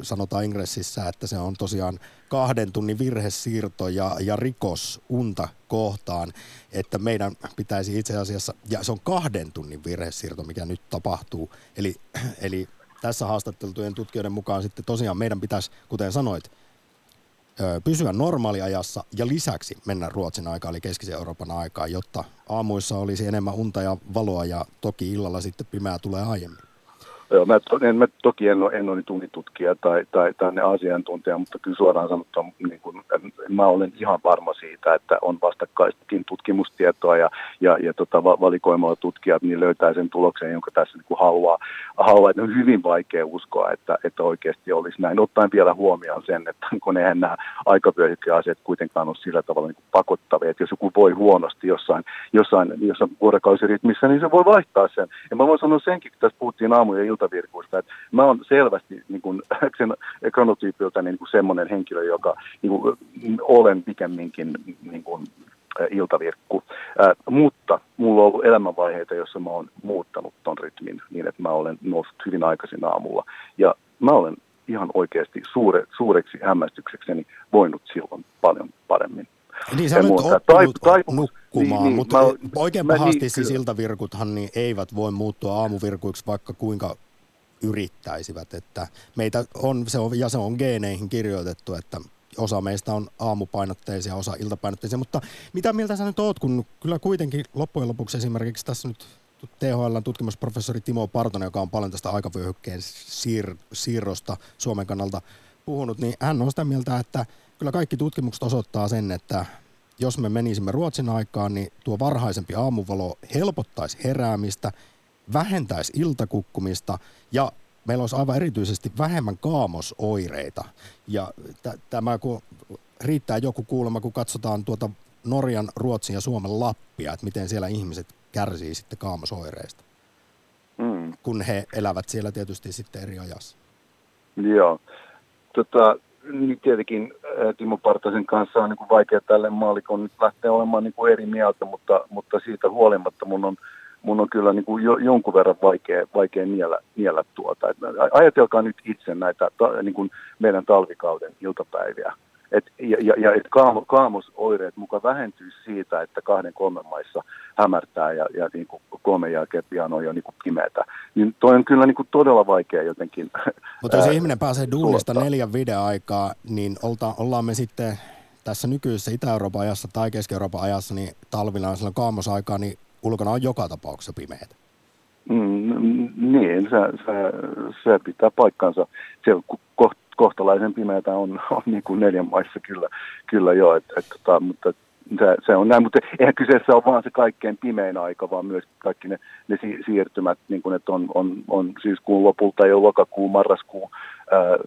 sanotaan ingressissä, että se on tosiaan kahden tunnin virhesiirto ja, ja rikos unta kohtaan, että meidän pitäisi itse asiassa, ja se on kahden tunnin virhesiirto, mikä nyt tapahtuu, eli, eli tässä haastatteltujen tutkijoiden mukaan sitten tosiaan meidän pitäisi, kuten sanoit, pysyä normaaliajassa ja lisäksi mennä Ruotsin aikaan, eli keskisen Euroopan aikaan, jotta aamuissa olisi enemmän unta ja valoa ja toki illalla sitten pimeää tulee aiemmin. Joo, mä, en, mä toki en ole, en ole tunnitutkija tai, tai, tai ne asiantuntija, mutta kyllä suoraan sanottuna niin kun, mä olen ihan varma siitä, että on vastakkaistakin tutkimustietoa ja, ja, ja tota, valikoimalla tutkijat niin löytää sen tuloksen, jonka tässä niin haluaa, haluaa. Että on hyvin vaikea uskoa, että, että oikeasti olisi näin. Ottaen vielä huomioon sen, että kun eihän nämä aikavyöhykkeasiat kuitenkaan ole sillä tavalla niin pakottavia, että jos joku voi huonosti jossain, jossain, jossain vuorokausirytmissä, niin se voi vaihtaa sen. Ja mä voin sanoa senkin, kun tässä puhuttiin aamu- ja iltavirkuista, että mä oon selvästi niin kuin, <laughs> sen kronotyypiltä niin kuin semmoinen henkilö, joka niin kuin, olen pikemminkin niin kuin, iltavirkku. Ää, mutta mulla on ollut elämänvaiheita, jossa mä oon muuttanut ton rytmin niin, että mä olen noussut hyvin aikaisin aamulla. Ja mä olen ihan oikeasti suure, suureksi hämmästyksekseni voinut silloin paljon paremmin. Niin sä olet muuta. oppinut nukkumaan, niin, niin, mutta mä- oikein mä- pahasti niin, siis iltavirkuthan niin eivät voi muuttua aamuvirkuiksi vaikka kuinka yrittäisivät. Että meitä on, se on, ja se on geeneihin kirjoitettu, että osa meistä on aamupainotteisia, osa iltapainotteisia, mutta mitä mieltä sä nyt oot, kun kyllä kuitenkin loppujen lopuksi esimerkiksi tässä nyt THL tutkimusprofessori Timo Partonen, joka on paljon tästä aikavyöhykkeen siir- siirrosta Suomen kannalta puhunut, niin hän on sitä mieltä, että kyllä kaikki tutkimukset osoittaa sen, että jos me menisimme Ruotsin aikaan, niin tuo varhaisempi aamuvalo helpottaisi heräämistä, vähentäisi iltakukkumista ja meillä olisi aivan erityisesti vähemmän kaamosoireita. Ja t- tämä kun riittää joku kuulema, kun katsotaan tuota Norjan, Ruotsin ja Suomen Lappia, että miten siellä ihmiset kärsii sitten kaamosoireista, Mm. kun he elävät siellä tietysti sitten eri ajassa. Joo. Tota, niin tietenkin ää, Timo Partasen kanssa on niin kuin vaikea tälle maalikon nyt lähteä olemaan niin kuin eri mieltä, mutta, mutta siitä huolimatta mun on, mun on kyllä niin kuin jo, jonkun verran vaikea, vaikea niellä, niellä tuota. Et ajatelkaa nyt itse näitä ta, niin kuin meidän talvikauden iltapäiviä. Et, ja ja, ja et kaamo, kaamosoireet mukaan vähentyisi siitä, että kahden kolmen maissa hämärtää ja, ja niin kuin kolmen jälkeen pian on jo niin kuin pimeätä. Niin toi on kyllä niin kuin todella vaikea jotenkin. <laughs> Mutta jos ihminen pääsee duunista neljän videon aikaa, niin olta, ollaan me sitten tässä nykyisessä Itä-Euroopan ajassa tai Keski-Euroopan ajassa, niin talvilla on silloin kaamosaikaa, niin ulkona on joka tapauksessa pimeät. Mm, niin, se, se, se pitää paikkansa. Se on ko- kohtalaisen pimeätä on, <laughs> on niin kuin neljän maissa kyllä, kyllä jo, et, et, tota, mutta se, se, on näin, mutta eihän kyseessä ole vaan se kaikkein pimein aika, vaan myös kaikki ne, ne si- siirtymät, niin kuin, että on, on, on syyskuun lopulta jo lokakuu, marraskuu, ää,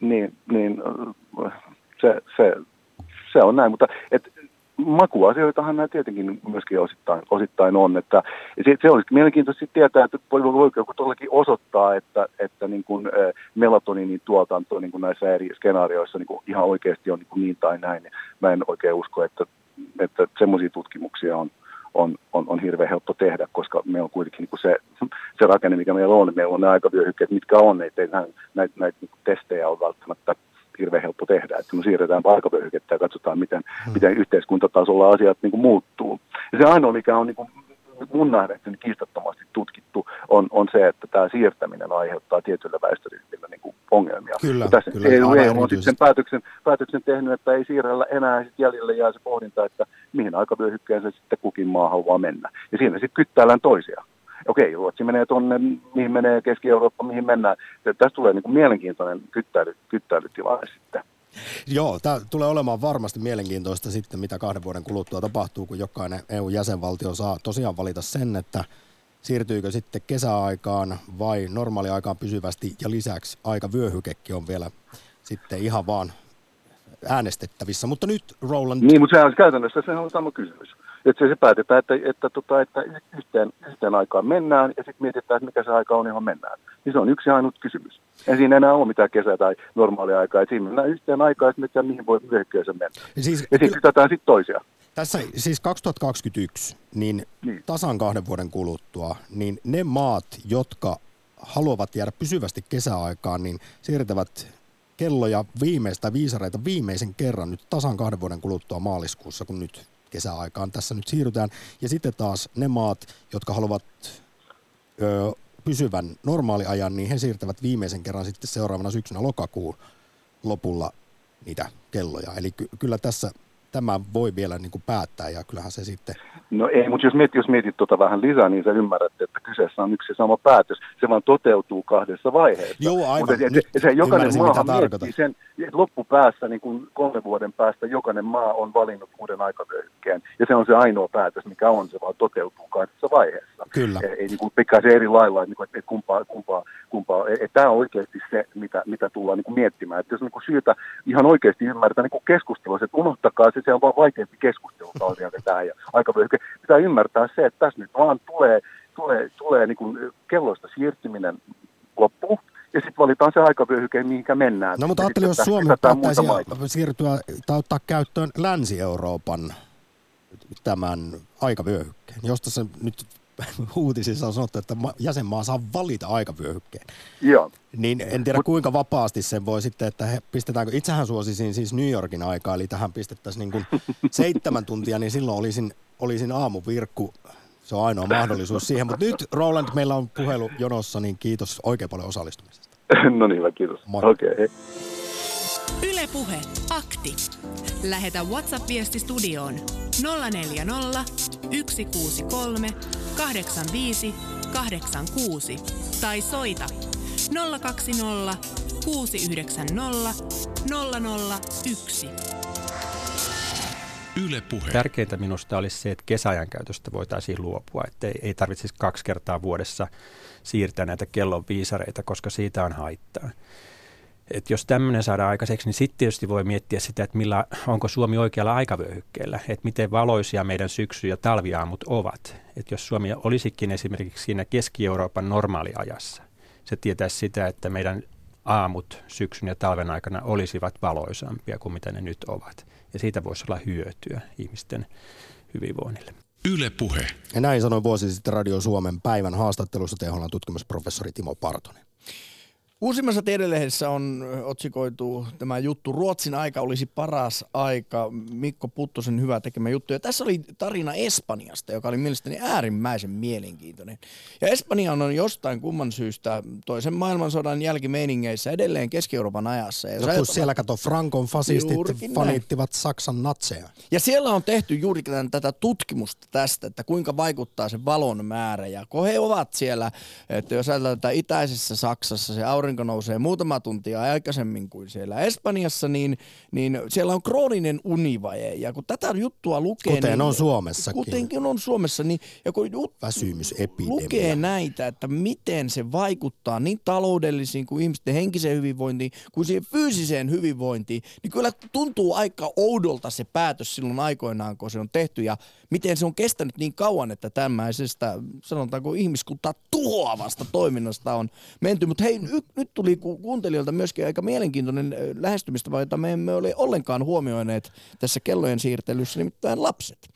niin, niin se, se, se on näin, mutta et, makuasioitahan nämä tietenkin myöskin osittain, osittain on. Että, ja se, se olisi mielenkiintoista tietää, että voi, voi joku todellakin osoittaa, että, että niin kuin, ä, melatoniinin tuotanto niin kuin näissä eri skenaarioissa niin kuin ihan oikeasti on niin, kuin niin tai näin. Mä en oikein usko, että, että semmoisia tutkimuksia on, on, on, on hirveän helppo tehdä, koska meillä on kuitenkin niin kuin se, se rakenne, mikä meillä on. Meillä on ne aikavyöhykkeet, mitkä on. Ei näitä, näitä, näitä niin testejä ole välttämättä hirveän helppo tehdä, että me siirretään aikavyöhykettä ja katsotaan, miten, hmm. miten yhteiskuntatasolla asiat niin kuin muuttuu. Ja se ainoa, mikä on niin kuin mun nähdäkseni kiistattomasti tutkittu, on, on se, että tämä siirtäminen aiheuttaa tietyillä väestöryhmillä niin kuin ongelmia. Kyllä, ja tässä kyllä, EU, EU on sitten päätöksen, päätöksen tehnyt, että ei siirrellä enää, sit jäljelle jää se pohdinta, että mihin aikavyöhykkeen se sitten kukin maa haluaa mennä. Ja siinä sitten kyttäillään toisia. Okei, Ruotsi menee tuonne, mihin menee Keski-Eurooppa, mihin mennään. Tästä tulee niin kuin mielenkiintoinen kyttäily, kyttäilytilanne sitten. Joo, tämä tulee olemaan varmasti mielenkiintoista sitten, mitä kahden vuoden kuluttua tapahtuu, kun jokainen EU-jäsenvaltio saa tosiaan valita sen, että siirtyykö sitten kesäaikaan vai normaaliaikaan pysyvästi ja lisäksi aikavyöhykekin on vielä sitten ihan vaan äänestettävissä. Mutta nyt Roland, Niin, mutta sehän on käytännössä se on sama kysymys. Että se, se päätetään, että, että, tota, että yhteen, yhteen aikaan mennään ja sitten mietitään, että mikä se aika on, johon mennään. Niin se on yksi ainut kysymys. Ei siinä enää ole mitään kesä- tai normaalia aikaa. Että siinä mennään yhteen aikaan sitten mietitään, mihin voi vyöhykkeeseen mennä. siis, Ja sitten kytätään sitten toisia. Tässä siis 2021, niin Niin. tasan kahden vuoden kuluttua, niin ne maat, jotka haluavat jäädä pysyvästi kesäaikaan, niin siirtävät kelloja viimeistä viisareita viimeisen kerran nyt tasan kahden vuoden kuluttua maaliskuussa, kun nyt kesäaikaan tässä nyt siirrytään. Ja sitten taas ne maat, jotka haluavat ö, pysyvän normaaliajan, niin he siirtävät viimeisen kerran sitten seuraavana syksynä lokakuun lopulla niitä kelloja. Eli ky- kyllä tässä tämä voi vielä niin kuin päättää ja kyllähän se sitten, No ei, mutta jos mietit, jos mietit tuota vähän lisää, niin sä ymmärrät, että kyseessä on yksi sama päätös. Se vaan toteutuu kahdessa vaiheessa. Joo, aivan. Mutta se, Nyt se, se jokainen maahan miettii sen, että loppupäässä, niin kuin kolmen vuoden päästä, jokainen maa on valinnut uuden aikavyöhykkeen. Ja se on se ainoa päätös, mikä on, se vaan toteutuu kahdessa vaiheessa. Kyllä. Ei, ei niin kuin pikkasen eri lailla, että, että kumpaa, kumpaa, kumpaa. Tämä on oikeasti se, mitä, mitä tullaan niin kuin miettimään. Että jos niin kuin syytä ihan oikeasti ymmärtää niin keskustelua, että unohtakaa se, se on vaan vaikeampi keskustelu talvia vetää ja aikavyöhyke. Pitää ymmärtää se, että tässä nyt vaan tulee, tulee, tulee niin kuin kelloista siirtyminen loppuu. Ja sitten valitaan se aikavyöhyke, mihinkä mennään. No mutta Ja ajattelin, jos Suomi päättäisi siirtyä tai ottaa käyttöön Länsi-Euroopan tämän aikavyöhykkeen, josta se nyt <laughs> uutisissa on sanottu, että jäsenmaa saa valita aikavyöhykkeen. Joo. Niin en tiedä kuinka vapaasti sen voi sitten, että he pistetäänkö, itsehän suosisin siis New Yorkin aikaa, eli tähän pistettäisiin niin kuin <laughs> seitsemän tuntia, niin silloin olisin, olisin aamuvirkku se on ainoa mahdollisuus siihen. Mutta nyt Roland, meillä on puhelu jonossa, niin kiitos oikein paljon osallistumisesta. <laughs> no niin, hyvä, kiitos. Okei, okay, Ylepuhe akti. Lähetä WhatsApp-viesti studioon 040 163 85 86 tai soita 020 690 001. Yle Puhe. Tärkeintä minusta olisi se, että kesäajan käytöstä voitaisiin luopua, että ei, ei tarvitsisi kaksi kertaa vuodessa siirtää näitä kellon viisareita, koska siitä on haittaa. Et jos tämmöinen saadaan aikaiseksi, niin sitten tietysti voi miettiä sitä, että millä, onko Suomi oikealla aikavyöhykkeellä, että miten valoisia meidän syksy- ja talviaamut ovat. Et jos Suomi olisikin esimerkiksi siinä Keski-Euroopan normaaliajassa, se tietäisi sitä, että meidän aamut syksyn ja talven aikana olisivat valoisampia kuin mitä ne nyt ovat. Ja siitä voisi olla hyötyä ihmisten hyvinvoinnille. Yle Puhe. Ja näin sanoi vuosi sitten Radio Suomen päivän haastattelussa THL tutkimusprofessori Timo Partonen. Uusimmassa tiedelehdessä on otsikoitu tämä juttu Ruotsin aika olisi paras aika. Mikko Puttosen hyvä tekemä juttu. Ja tässä oli tarina Espanjasta, joka oli mielestäni äärimmäisen mielenkiintoinen. Ja Espanja on jostain kumman syystä toisen maailmansodan jälkimeiningeissä edelleen Keski-Euroopan ajassa. Ja kun siellä kato Frankon fasistit fanittivat näin. Saksan natseja. Ja siellä on tehty juuri tätä tutkimusta tästä, että kuinka vaikuttaa se valon määrä. Ja kun he ovat siellä, että jos ajatellaan, että itäisessä Saksassa se aurinko aurinko nousee muutama tuntia aikaisemmin kuin siellä Espanjassa, niin, niin siellä on krooninen univaje. Ja kun tätä juttua lukee... Kuten niin, on Suomessakin. Kutenkin on Suomessa, niin ja kun jut, lukee näitä, että miten se vaikuttaa niin taloudellisiin kuin ihmisten henkiseen hyvinvointiin, kuin siihen fyysiseen hyvinvointiin, niin kyllä tuntuu aika oudolta se päätös silloin aikoinaan, kun se on tehty. Ja miten se on kestänyt niin kauan, että tämmöisestä, sanotaanko ihmiskuntaa tuhoavasta toiminnasta on menty. Mutta hei, y- nyt tuli kuuntelijoilta myöskin aika mielenkiintoinen lähestymistapa, jota me emme ole ollenkaan huomioineet tässä kellojen siirtelyssä, nimittäin lapset.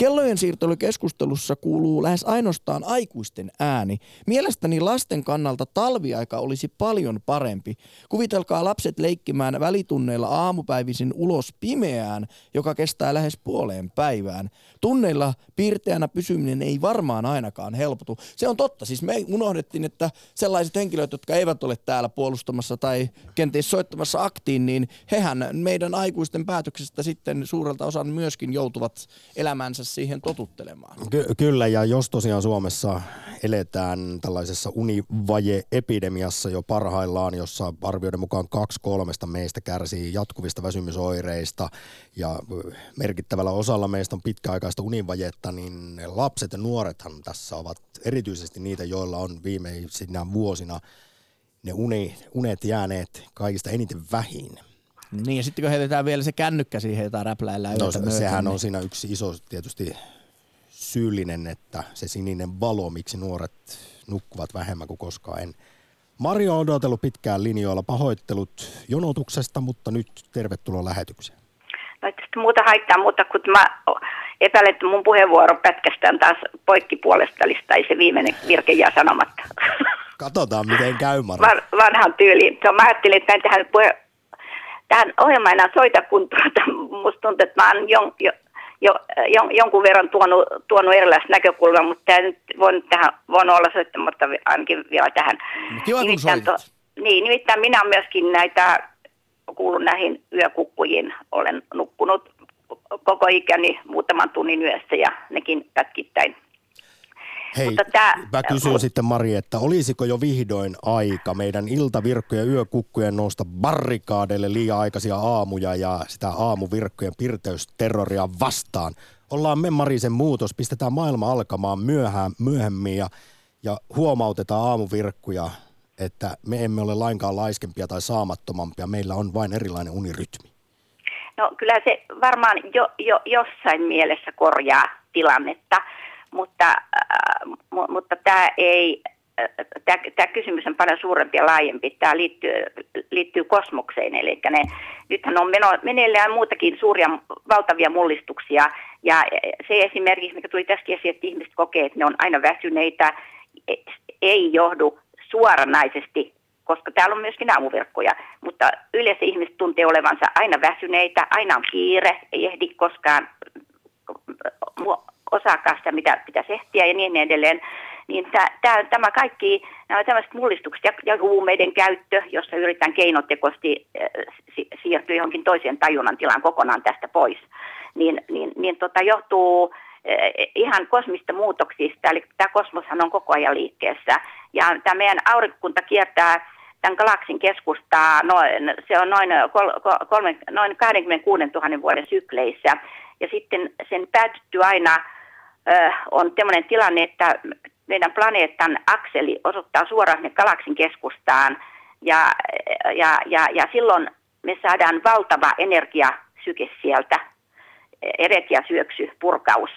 Kellojen siirtelykeskustelussa kuuluu lähes ainoastaan aikuisten ääni. Mielestäni lasten kannalta talviaika olisi paljon parempi. Kuvitelkaa lapset leikkimään välitunneilla aamupäivisin ulos pimeään, joka kestää lähes puoleen päivään. Tunneilla piirteänä pysyminen ei varmaan ainakaan helpotu. Se on totta. Siis me unohdettiin, että sellaiset henkilöt, jotka eivät ole täällä puolustamassa tai kenties soittamassa aktiin, niin hehän meidän aikuisten päätöksestä sitten suurelta osan myöskin joutuvat elämänsä siihen totuttelemaan. Ky- kyllä, ja jos tosiaan Suomessa eletään tällaisessa univaje-epidemiassa jo parhaillaan, jossa arvioiden mukaan kaksi kolmesta meistä kärsii jatkuvista väsymysoireista ja merkittävällä osalla meistä on pitkäaikaista univajetta, niin lapset ja nuorethan tässä ovat erityisesti niitä, joilla on viimeisinä vuosina ne uni, unet jääneet kaikista eniten vähin. Niin ja sitten kun heitetään vielä se kännykkä siihen, jota räpläillään No se, sehän niin... on siinä yksi iso tietysti syyllinen, että se sininen valo, miksi nuoret nukkuvat vähemmän kuin koskaan en. Mario on odotellut pitkään linjoilla pahoittelut jonotuksesta, mutta nyt tervetuloa lähetykseen. No tästä muuta haittaa, mutta kun mä epäilen, että mun puheenvuoro pätkästään taas poikkipuolesta, eli se viimeinen virke jää sanomatta. Katsotaan, miten käy, Mario. Van, vanhan tyyliin. So, mä ajattelin, että en tähän puhe, tähän ohjelmaan enää soita, kun tuota, musta tuntuu, että mä oon jon, jo, jo, jon, jonkun verran tuonut, tuonut erilaista näkökulmaa, mutta tämä nyt voin, tähän, voin olla soittamatta ainakin vielä tähän. Kiva, nimittäin, to, niin, nimittäin minä myöskin näitä, kuulun näihin yökukkujiin, olen nukkunut koko ikäni muutaman tunnin yössä ja nekin pätkittäin Hei, Mutta tää, mä kysyn äh, sitten Mari, että olisiko jo vihdoin aika meidän iltavirkkojen yökukkujen nousta barrikaadeille liian aikaisia aamuja ja sitä aamuvirkkojen pirteysterroria vastaan. Ollaan me Marisen muutos, pistetään maailma alkamaan myöhään, myöhemmin ja, ja huomautetaan aamuvirkkuja, että me emme ole lainkaan laiskempia tai saamattomampia, meillä on vain erilainen unirytmi. No kyllä se varmaan jo, jo, jossain mielessä korjaa tilannetta mutta, äh, mutta tämä ei tämä kysymys on paljon suurempi ja laajempi. Tämä liittyy, liittyy kosmokseen, eli ne, nythän on meno, meneillään muutakin suuria, valtavia mullistuksia, ja se esimerkiksi, mikä tuli tästä esiin, että ihmiset kokee, että ne on aina väsyneitä, ei johdu suoranaisesti koska täällä on myöskin aamuverkkoja, mutta yleensä ihmiset tuntee olevansa aina väsyneitä, aina on kiire, ei ehdi koskaan osaakaan sitä, mitä pitäisi ehtiä ja niin edelleen. Niin tämä, tämä kaikki, nämä tämmöiset mullistukset ja, ja huumeiden käyttö, jossa yritetään keinotekoisesti äh, siirtyä johonkin toiseen tajunnan tilaan kokonaan tästä pois, niin, niin, niin tota, johtuu äh, ihan kosmista muutoksista, eli tämä kosmoshan on koko ajan liikkeessä. Ja tämä meidän aurinkokunta kiertää tämän galaksin keskustaa, noin, se on noin, kol, kolme, noin 26 000 vuoden sykleissä. Ja sitten sen päätyttyy aina on sellainen tilanne, että meidän planeetan akseli osoittaa suoraan galaksin keskustaan. Ja, ja, ja, ja silloin me saadaan valtava energiasyke sieltä, energiasyöksy, purkaus.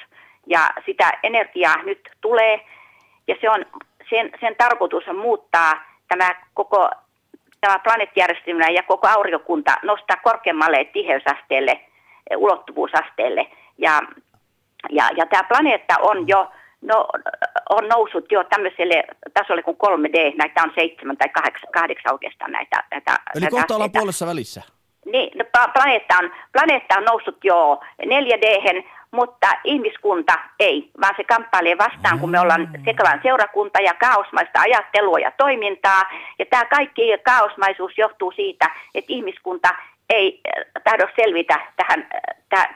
Ja sitä energiaa nyt tulee, ja se on, sen, sen tarkoitus on muuttaa tämä koko tämä planeettijärjestelmä ja koko aurinkokunta nostaa korkeammalle tiheysasteelle, ulottuvuusasteelle. Ja, ja, ja tämä planeetta on jo no, on noussut jo tämmöiselle tasolle kuin 3D, näitä on seitsemän tai kahdeksan, kahdeksan oikeastaan näitä. näitä Eli näitä kohta ollaan puolessa välissä. Niin, no, planeetta, on, planeetta on noussut jo 4D, mutta ihmiskunta ei, vaan se kamppailee vastaan, kun me ollaan sekavan seurakunta ja kaosmaista ajattelua ja toimintaa. Ja tämä kaikki kaosmaisuus johtuu siitä, että ihmiskunta ei äh, tahdo selvitä tähän, äh,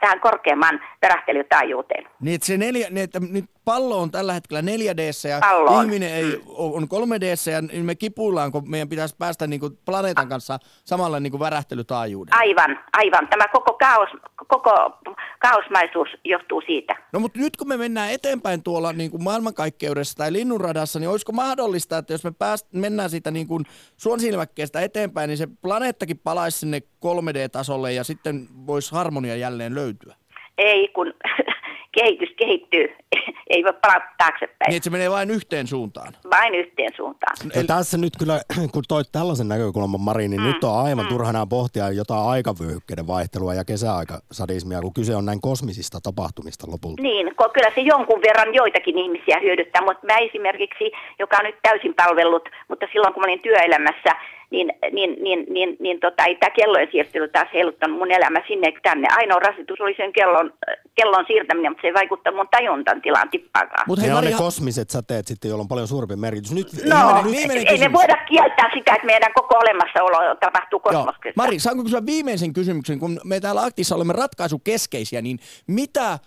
tähän korkeamman värähtelytaajuuteen. Niin, että se neljä, niin, että nyt pallo on tällä hetkellä 4 d ja Pallo on. ihminen ei, on 3 d ja niin me kipuillaan, kun meidän pitäisi päästä niin kuin planeetan kanssa samalle niin kuin värähtelytaajuudelle. Aivan, aivan. Tämä koko, kaos, koko kaosmaisuus johtuu siitä. No mutta nyt kun me mennään eteenpäin tuolla niin kuin maailmankaikkeudessa tai linnunradassa, niin olisiko mahdollista, että jos me pääst, mennään siitä niin kuin suonsilmäkkeestä eteenpäin, niin se planeettakin palaisi sinne 3D-tasolle ja sitten voisi harmonia jälleen löytyä? Ei, kun <laughs> kehitys kehittyy, <laughs> ei voi palata taaksepäin, Niin, että se menee vain yhteen suuntaan. vain yhteen suuntaan. Ja tässä nyt kyllä, <clears throat> kun toit tällaisen näkökulman Mari, niin mm, nyt on aivan mm. turhanaa pohtia jotain aikavyöhykkeiden vaihtelua ja kesäaikasadismia, kun kyse on näin kosmisista tapahtumista lopulta. Niin, ko- kyllä se jonkun verran joitakin ihmisiä hyödyttää, mutta mä esimerkiksi, joka on nyt täysin palvellut, mutta silloin kun mä olin työelämässä, niin, niin, niin, niin, niin tota, ei tämä kellojen siirtely taas heiluttanut mun elämä sinne tänne. Ainoa rasitus oli sen kellon, kellon siirtäminen, mutta se ei vaikuttanut mun tajuntan tilaan tippaakaan. Mut Ne on ne kosmiset säteet sitten, joilla on paljon suurempi merkitys. Nyt No, viimeinen- viimeinen ei me kysymys. voida kieltää sitä, että meidän koko olemassaolo tapahtuu kosmoksessa. Mari, saanko kysyä viimeisen kysymyksen? Kun me täällä Aktissa olemme ratkaisukeskeisiä, niin mitä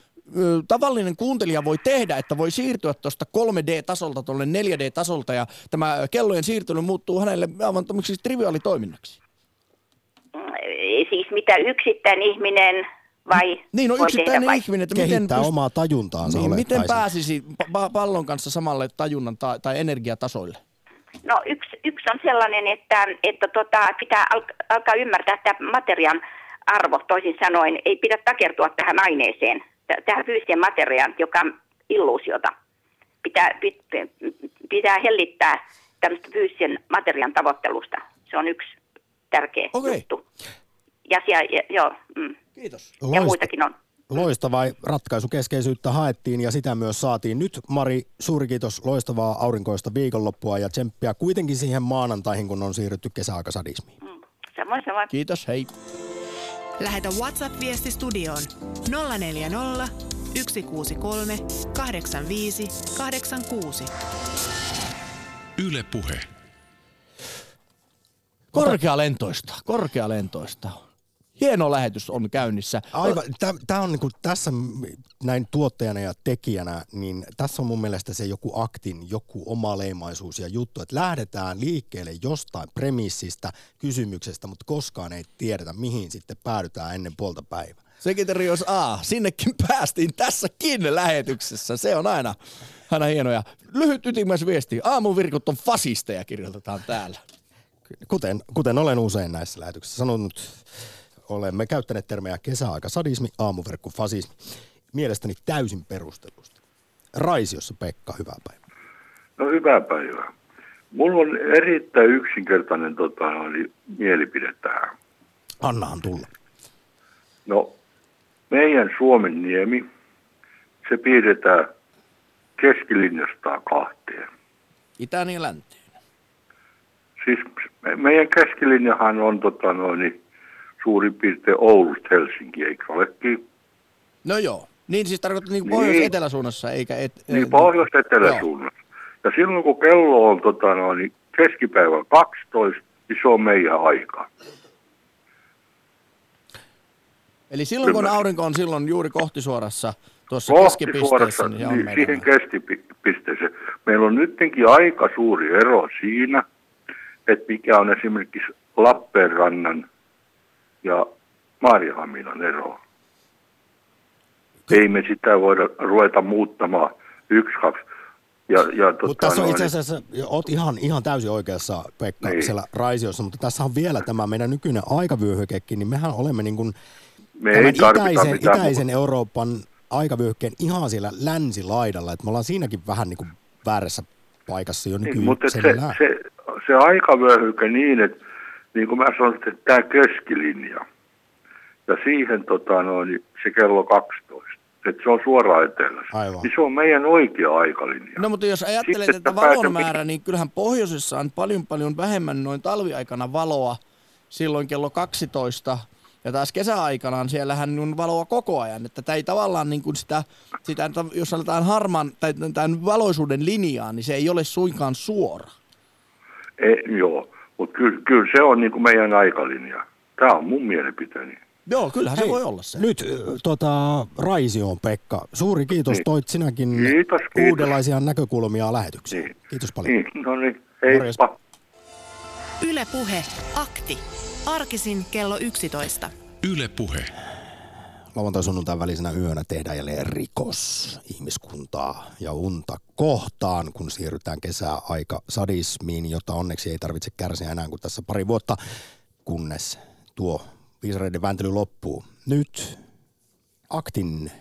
tavallinen kuuntelija voi tehdä, että voi siirtyä tuosta 3D-tasolta tuolle 4D-tasolta ja tämä kellojen siirtely muuttuu hänelle aivan tämmöiseksi triviaalitoiminnaksi? Siis mitä yksittäinen ihminen vai Niin, no voi yksittäinen ihminen, että miten, kehittää pyst- omaa tajuntaansa niin, miten pääsisi pa- pallon kanssa samalle tajunnan ta- tai energiatasoille? No yksi, yksi on sellainen, että, että tota, pitää al- alkaa ymmärtää tämä materiaan arvo, toisin sanoen, ei pidä takertua tähän aineeseen, tä- tähän fyysiseen materiaan, joka on illuusiota. Pitää, pit, pitää hellittää tämmöistä fyysisen materiaan tavoittelusta. Se on yksi tärkeä Okei. juttu. Ja, siellä, ja, joo, mm. Kiitos. ja Loist- muitakin on. Loistavaa ratkaisukeskeisyyttä haettiin ja sitä myös saatiin. Nyt Mari, suuri kiitos loistavaa aurinkoista viikonloppua ja tsemppiä kuitenkin siihen maanantaihin, kun on siirrytty kesäaikasadismiin. Mm. Samoin, samoin. Kiitos, hei. Lähetä WhatsApp-viesti studioon 040 163 85 86. Yle Puhe. Korkealentoista, korkealentoista. Hieno lähetys on käynnissä. Aivan, tämä on niinku tässä näin tuottajana ja tekijänä, niin tässä on mun mielestä se joku aktin, joku oma leimaisuus ja juttu, että lähdetään liikkeelle jostain premissistä, kysymyksestä, mutta koskaan ei tiedetä, mihin sitten päädytään ennen puolta päivää. Sekretarios A, sinnekin päästiin tässäkin lähetyksessä. Se on aina, aina hienoja. Lyhyt ytimäis viesti. Aamuvirkut on fasisteja, kirjoitetaan täällä. Kuten, kuten olen usein näissä lähetyksissä sanonut, olemme käyttäneet termejä kesäaika sadismi, aamuverkko fasismi. Mielestäni täysin perustellusti. Raisiossa Pekka, hyvää päivää. No hyvää päivää. Mulla on erittäin yksinkertainen tota, oli mielipide tähän. Annahan tulla. No, meidän Suomen niemi, se piirretään keskilinjastaan kahteen. Itään ja länteen. Siis me- meidän keskilinjahan on tota, noin, niin, suurin piirtein Oulusta Helsinki, eikö olekin? No joo. Niin siis tarkoittaa niin Niin. pohjois-eteläsuunnassa, eikä... Et, Niin pohjois-eteläsuunnassa. Ja silloin kun kello on tota, noin, niin keskipäivän 12, niin se on meidän aika. Eli silloin kun Ymmärrän. aurinko on silloin juuri kohtisuorassa tuossa Kohti keskipisteessä, niin niin, meidän. siihen keskipisteeseen. Meillä on nytkin aika suuri ero siinä, että mikä on esimerkiksi Lappeenrannan ja Maariahaminan ero. Ei me sitä voida ruveta muuttamaan yksi, kaksi. Ja, ja tota, Mutta tässä on itse asiassa, oot ihan, ihan täysin oikeassa Pekka Niin. siellä Raisiossa, mutta tässä on vielä tämä meidän nykyinen aikavyöhykekin, niin mehän olemme niin kuin me tämän ei itäisen, mitään itäisen Euroopan aikavyöhykkeen ihan siellä länsilaidalla, että me ollaan siinäkin vähän niin kuin väärässä paikassa jo Niin, mutta se, se, se aikavyöhyke niin, että niin kuin mä sanoin, että tämä keskilinja ja siihen tota, noin, se kello 12, että se on suoraan etelässä, Aivan. niin se on meidän oikea aikalinja. No mutta jos ajattelet, Sitten, että että valon päätä- määrä, niin kyllähän pohjoisessa on paljon paljon vähemmän noin talviaikana valoa silloin kello 12. Ja taas kesäaikanaan siellähän on valoa koko ajan, että tämä ei tavallaan niin kuin sitä, sitä, jos aletaan harmaan tai tämän valoisuuden linjaa, niin se ei ole suinkaan suora. E, joo, mutta kyllä, kyllä se on niin kuin meidän aikalinja. Tämä on mun mielipiteeni. Joo, kyllähän Hei, se voi olla se. Nyt tota, Raisioon Pekka, suuri kiitos, Niin. toit sinäkin Kiitos, kiitos. uudenlaisia näkökulmia lähetykseen. Niin. Kiitos paljon. Niin, no niin, heippa. Yle Puhe, akti. Arkisin kello 11. Yle Puhe. Lauantai sunnuntain välisenä yönä tehdään jälleen rikos ihmiskuntaa ja unta kohtaan, kun siirrytään kesäaika sadismiin, jota onneksi ei tarvitse kärsiä enää kuin tässä pari vuotta, kunnes tuo viisareiden vääntely loppuu. Nyt aktin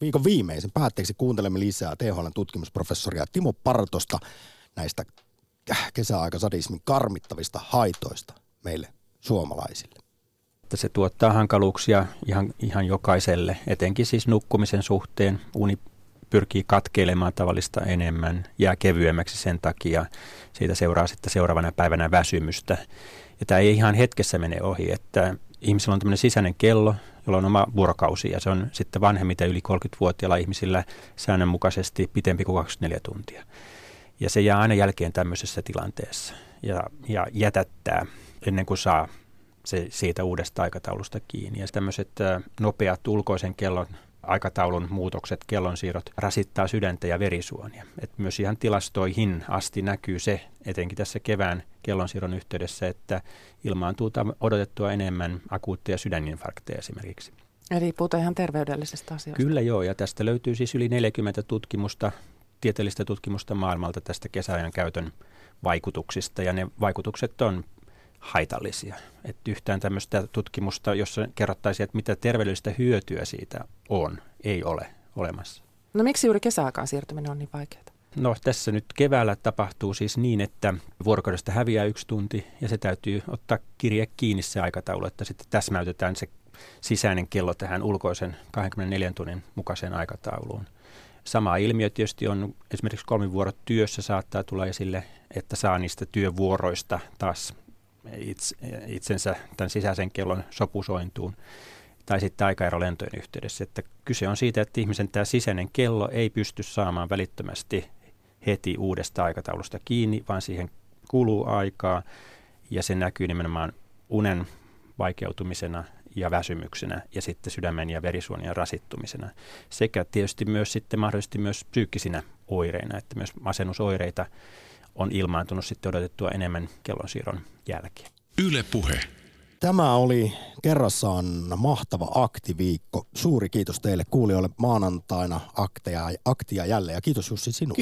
viikon viimeisen päätteeksi kuuntelemme lisää THL tutkimusprofessoria Timo Partosta näistä kesäaikasadismin karmittavista haitoista meille suomalaisille. Että se tuottaa hankaluuksia ihan, ihan jokaiselle, etenkin siis nukkumisen suhteen. Uni pyrkii katkeilemaan tavallista enemmän, jää kevyemmäksi sen takia. Siitä seuraa sitten seuraavana päivänä väsymystä. Ja tämä ei ihan hetkessä mene ohi, että ihmisillä on tämmöinen sisäinen kello, jolla on oma vuorokausi ja se on sitten vanhemmiten yli 30-vuotiailla ihmisillä säännönmukaisesti pitempi kuin 24 tuntia. Ja se jää aina jälkeen tämmöisessä tilanteessa ja, ja jätättää ennen kuin saa se siitä uudesta aikataulusta kiinni. Ja tämmöiset nopeat ulkoisen kellon aikataulun muutokset, kellonsiirrot rasittaa sydäntä ja verisuonia. Et myös ihan tilastoihin asti näkyy se, etenkin tässä kevään kellonsiirron yhteydessä, että ilmaantuu odotettua enemmän akuutteja sydäninfarkteja esimerkiksi. Eli puhutaan ihan terveydellisestä asioista. Kyllä joo, ja tästä löytyy siis yli 40 tutkimusta, tieteellistä tutkimusta maailmalta tästä kesäajan käytön vaikutuksista, ja ne vaikutukset on haitallisia. Että yhtään tämmöistä tutkimusta, jossa kerrottaisiin, että mitä terveydellistä hyötyä siitä on, ei ole olemassa. No miksi juuri kesäaikaan siirtyminen on niin vaikeaa? No tässä nyt keväällä tapahtuu siis niin, että vuorokaudesta häviää yksi tunti ja se täytyy ottaa kirje kiinni se aikataulu, että sitten täsmäytetään se sisäinen kello tähän ulkoisen 24 tunnin mukaiseen aikatauluun. Sama ilmiö tietysti on esimerkiksi kolmivuorot työssä saattaa tulla esille, että saa niistä työvuoroista taas itsensä tämän sisäisen kellon sopusointuun tai sitten aikaero lentojen yhteydessä. Että kyse on siitä, että ihmisen tämä sisäinen kello ei pysty saamaan välittömästi heti uudesta aikataulusta kiinni, vaan siihen kuluu aikaa ja se näkyy nimenomaan unen vaikeutumisena ja väsymyksenä ja sitten sydämen ja verisuonien rasittumisena. Sekä tietysti myös sitten mahdollisesti myös psyykkisinä oireina, että myös masennusoireita on ilmaantunut sitten odotettua enemmän kellonsiirron jälkeen. Yle Puhe. Tämä oli kerrassaan mahtava aktiviikko. Suuri kiitos teille kuulijoille maanantaina akteja, aktia jälleen ja kiitos Jussi sinulle.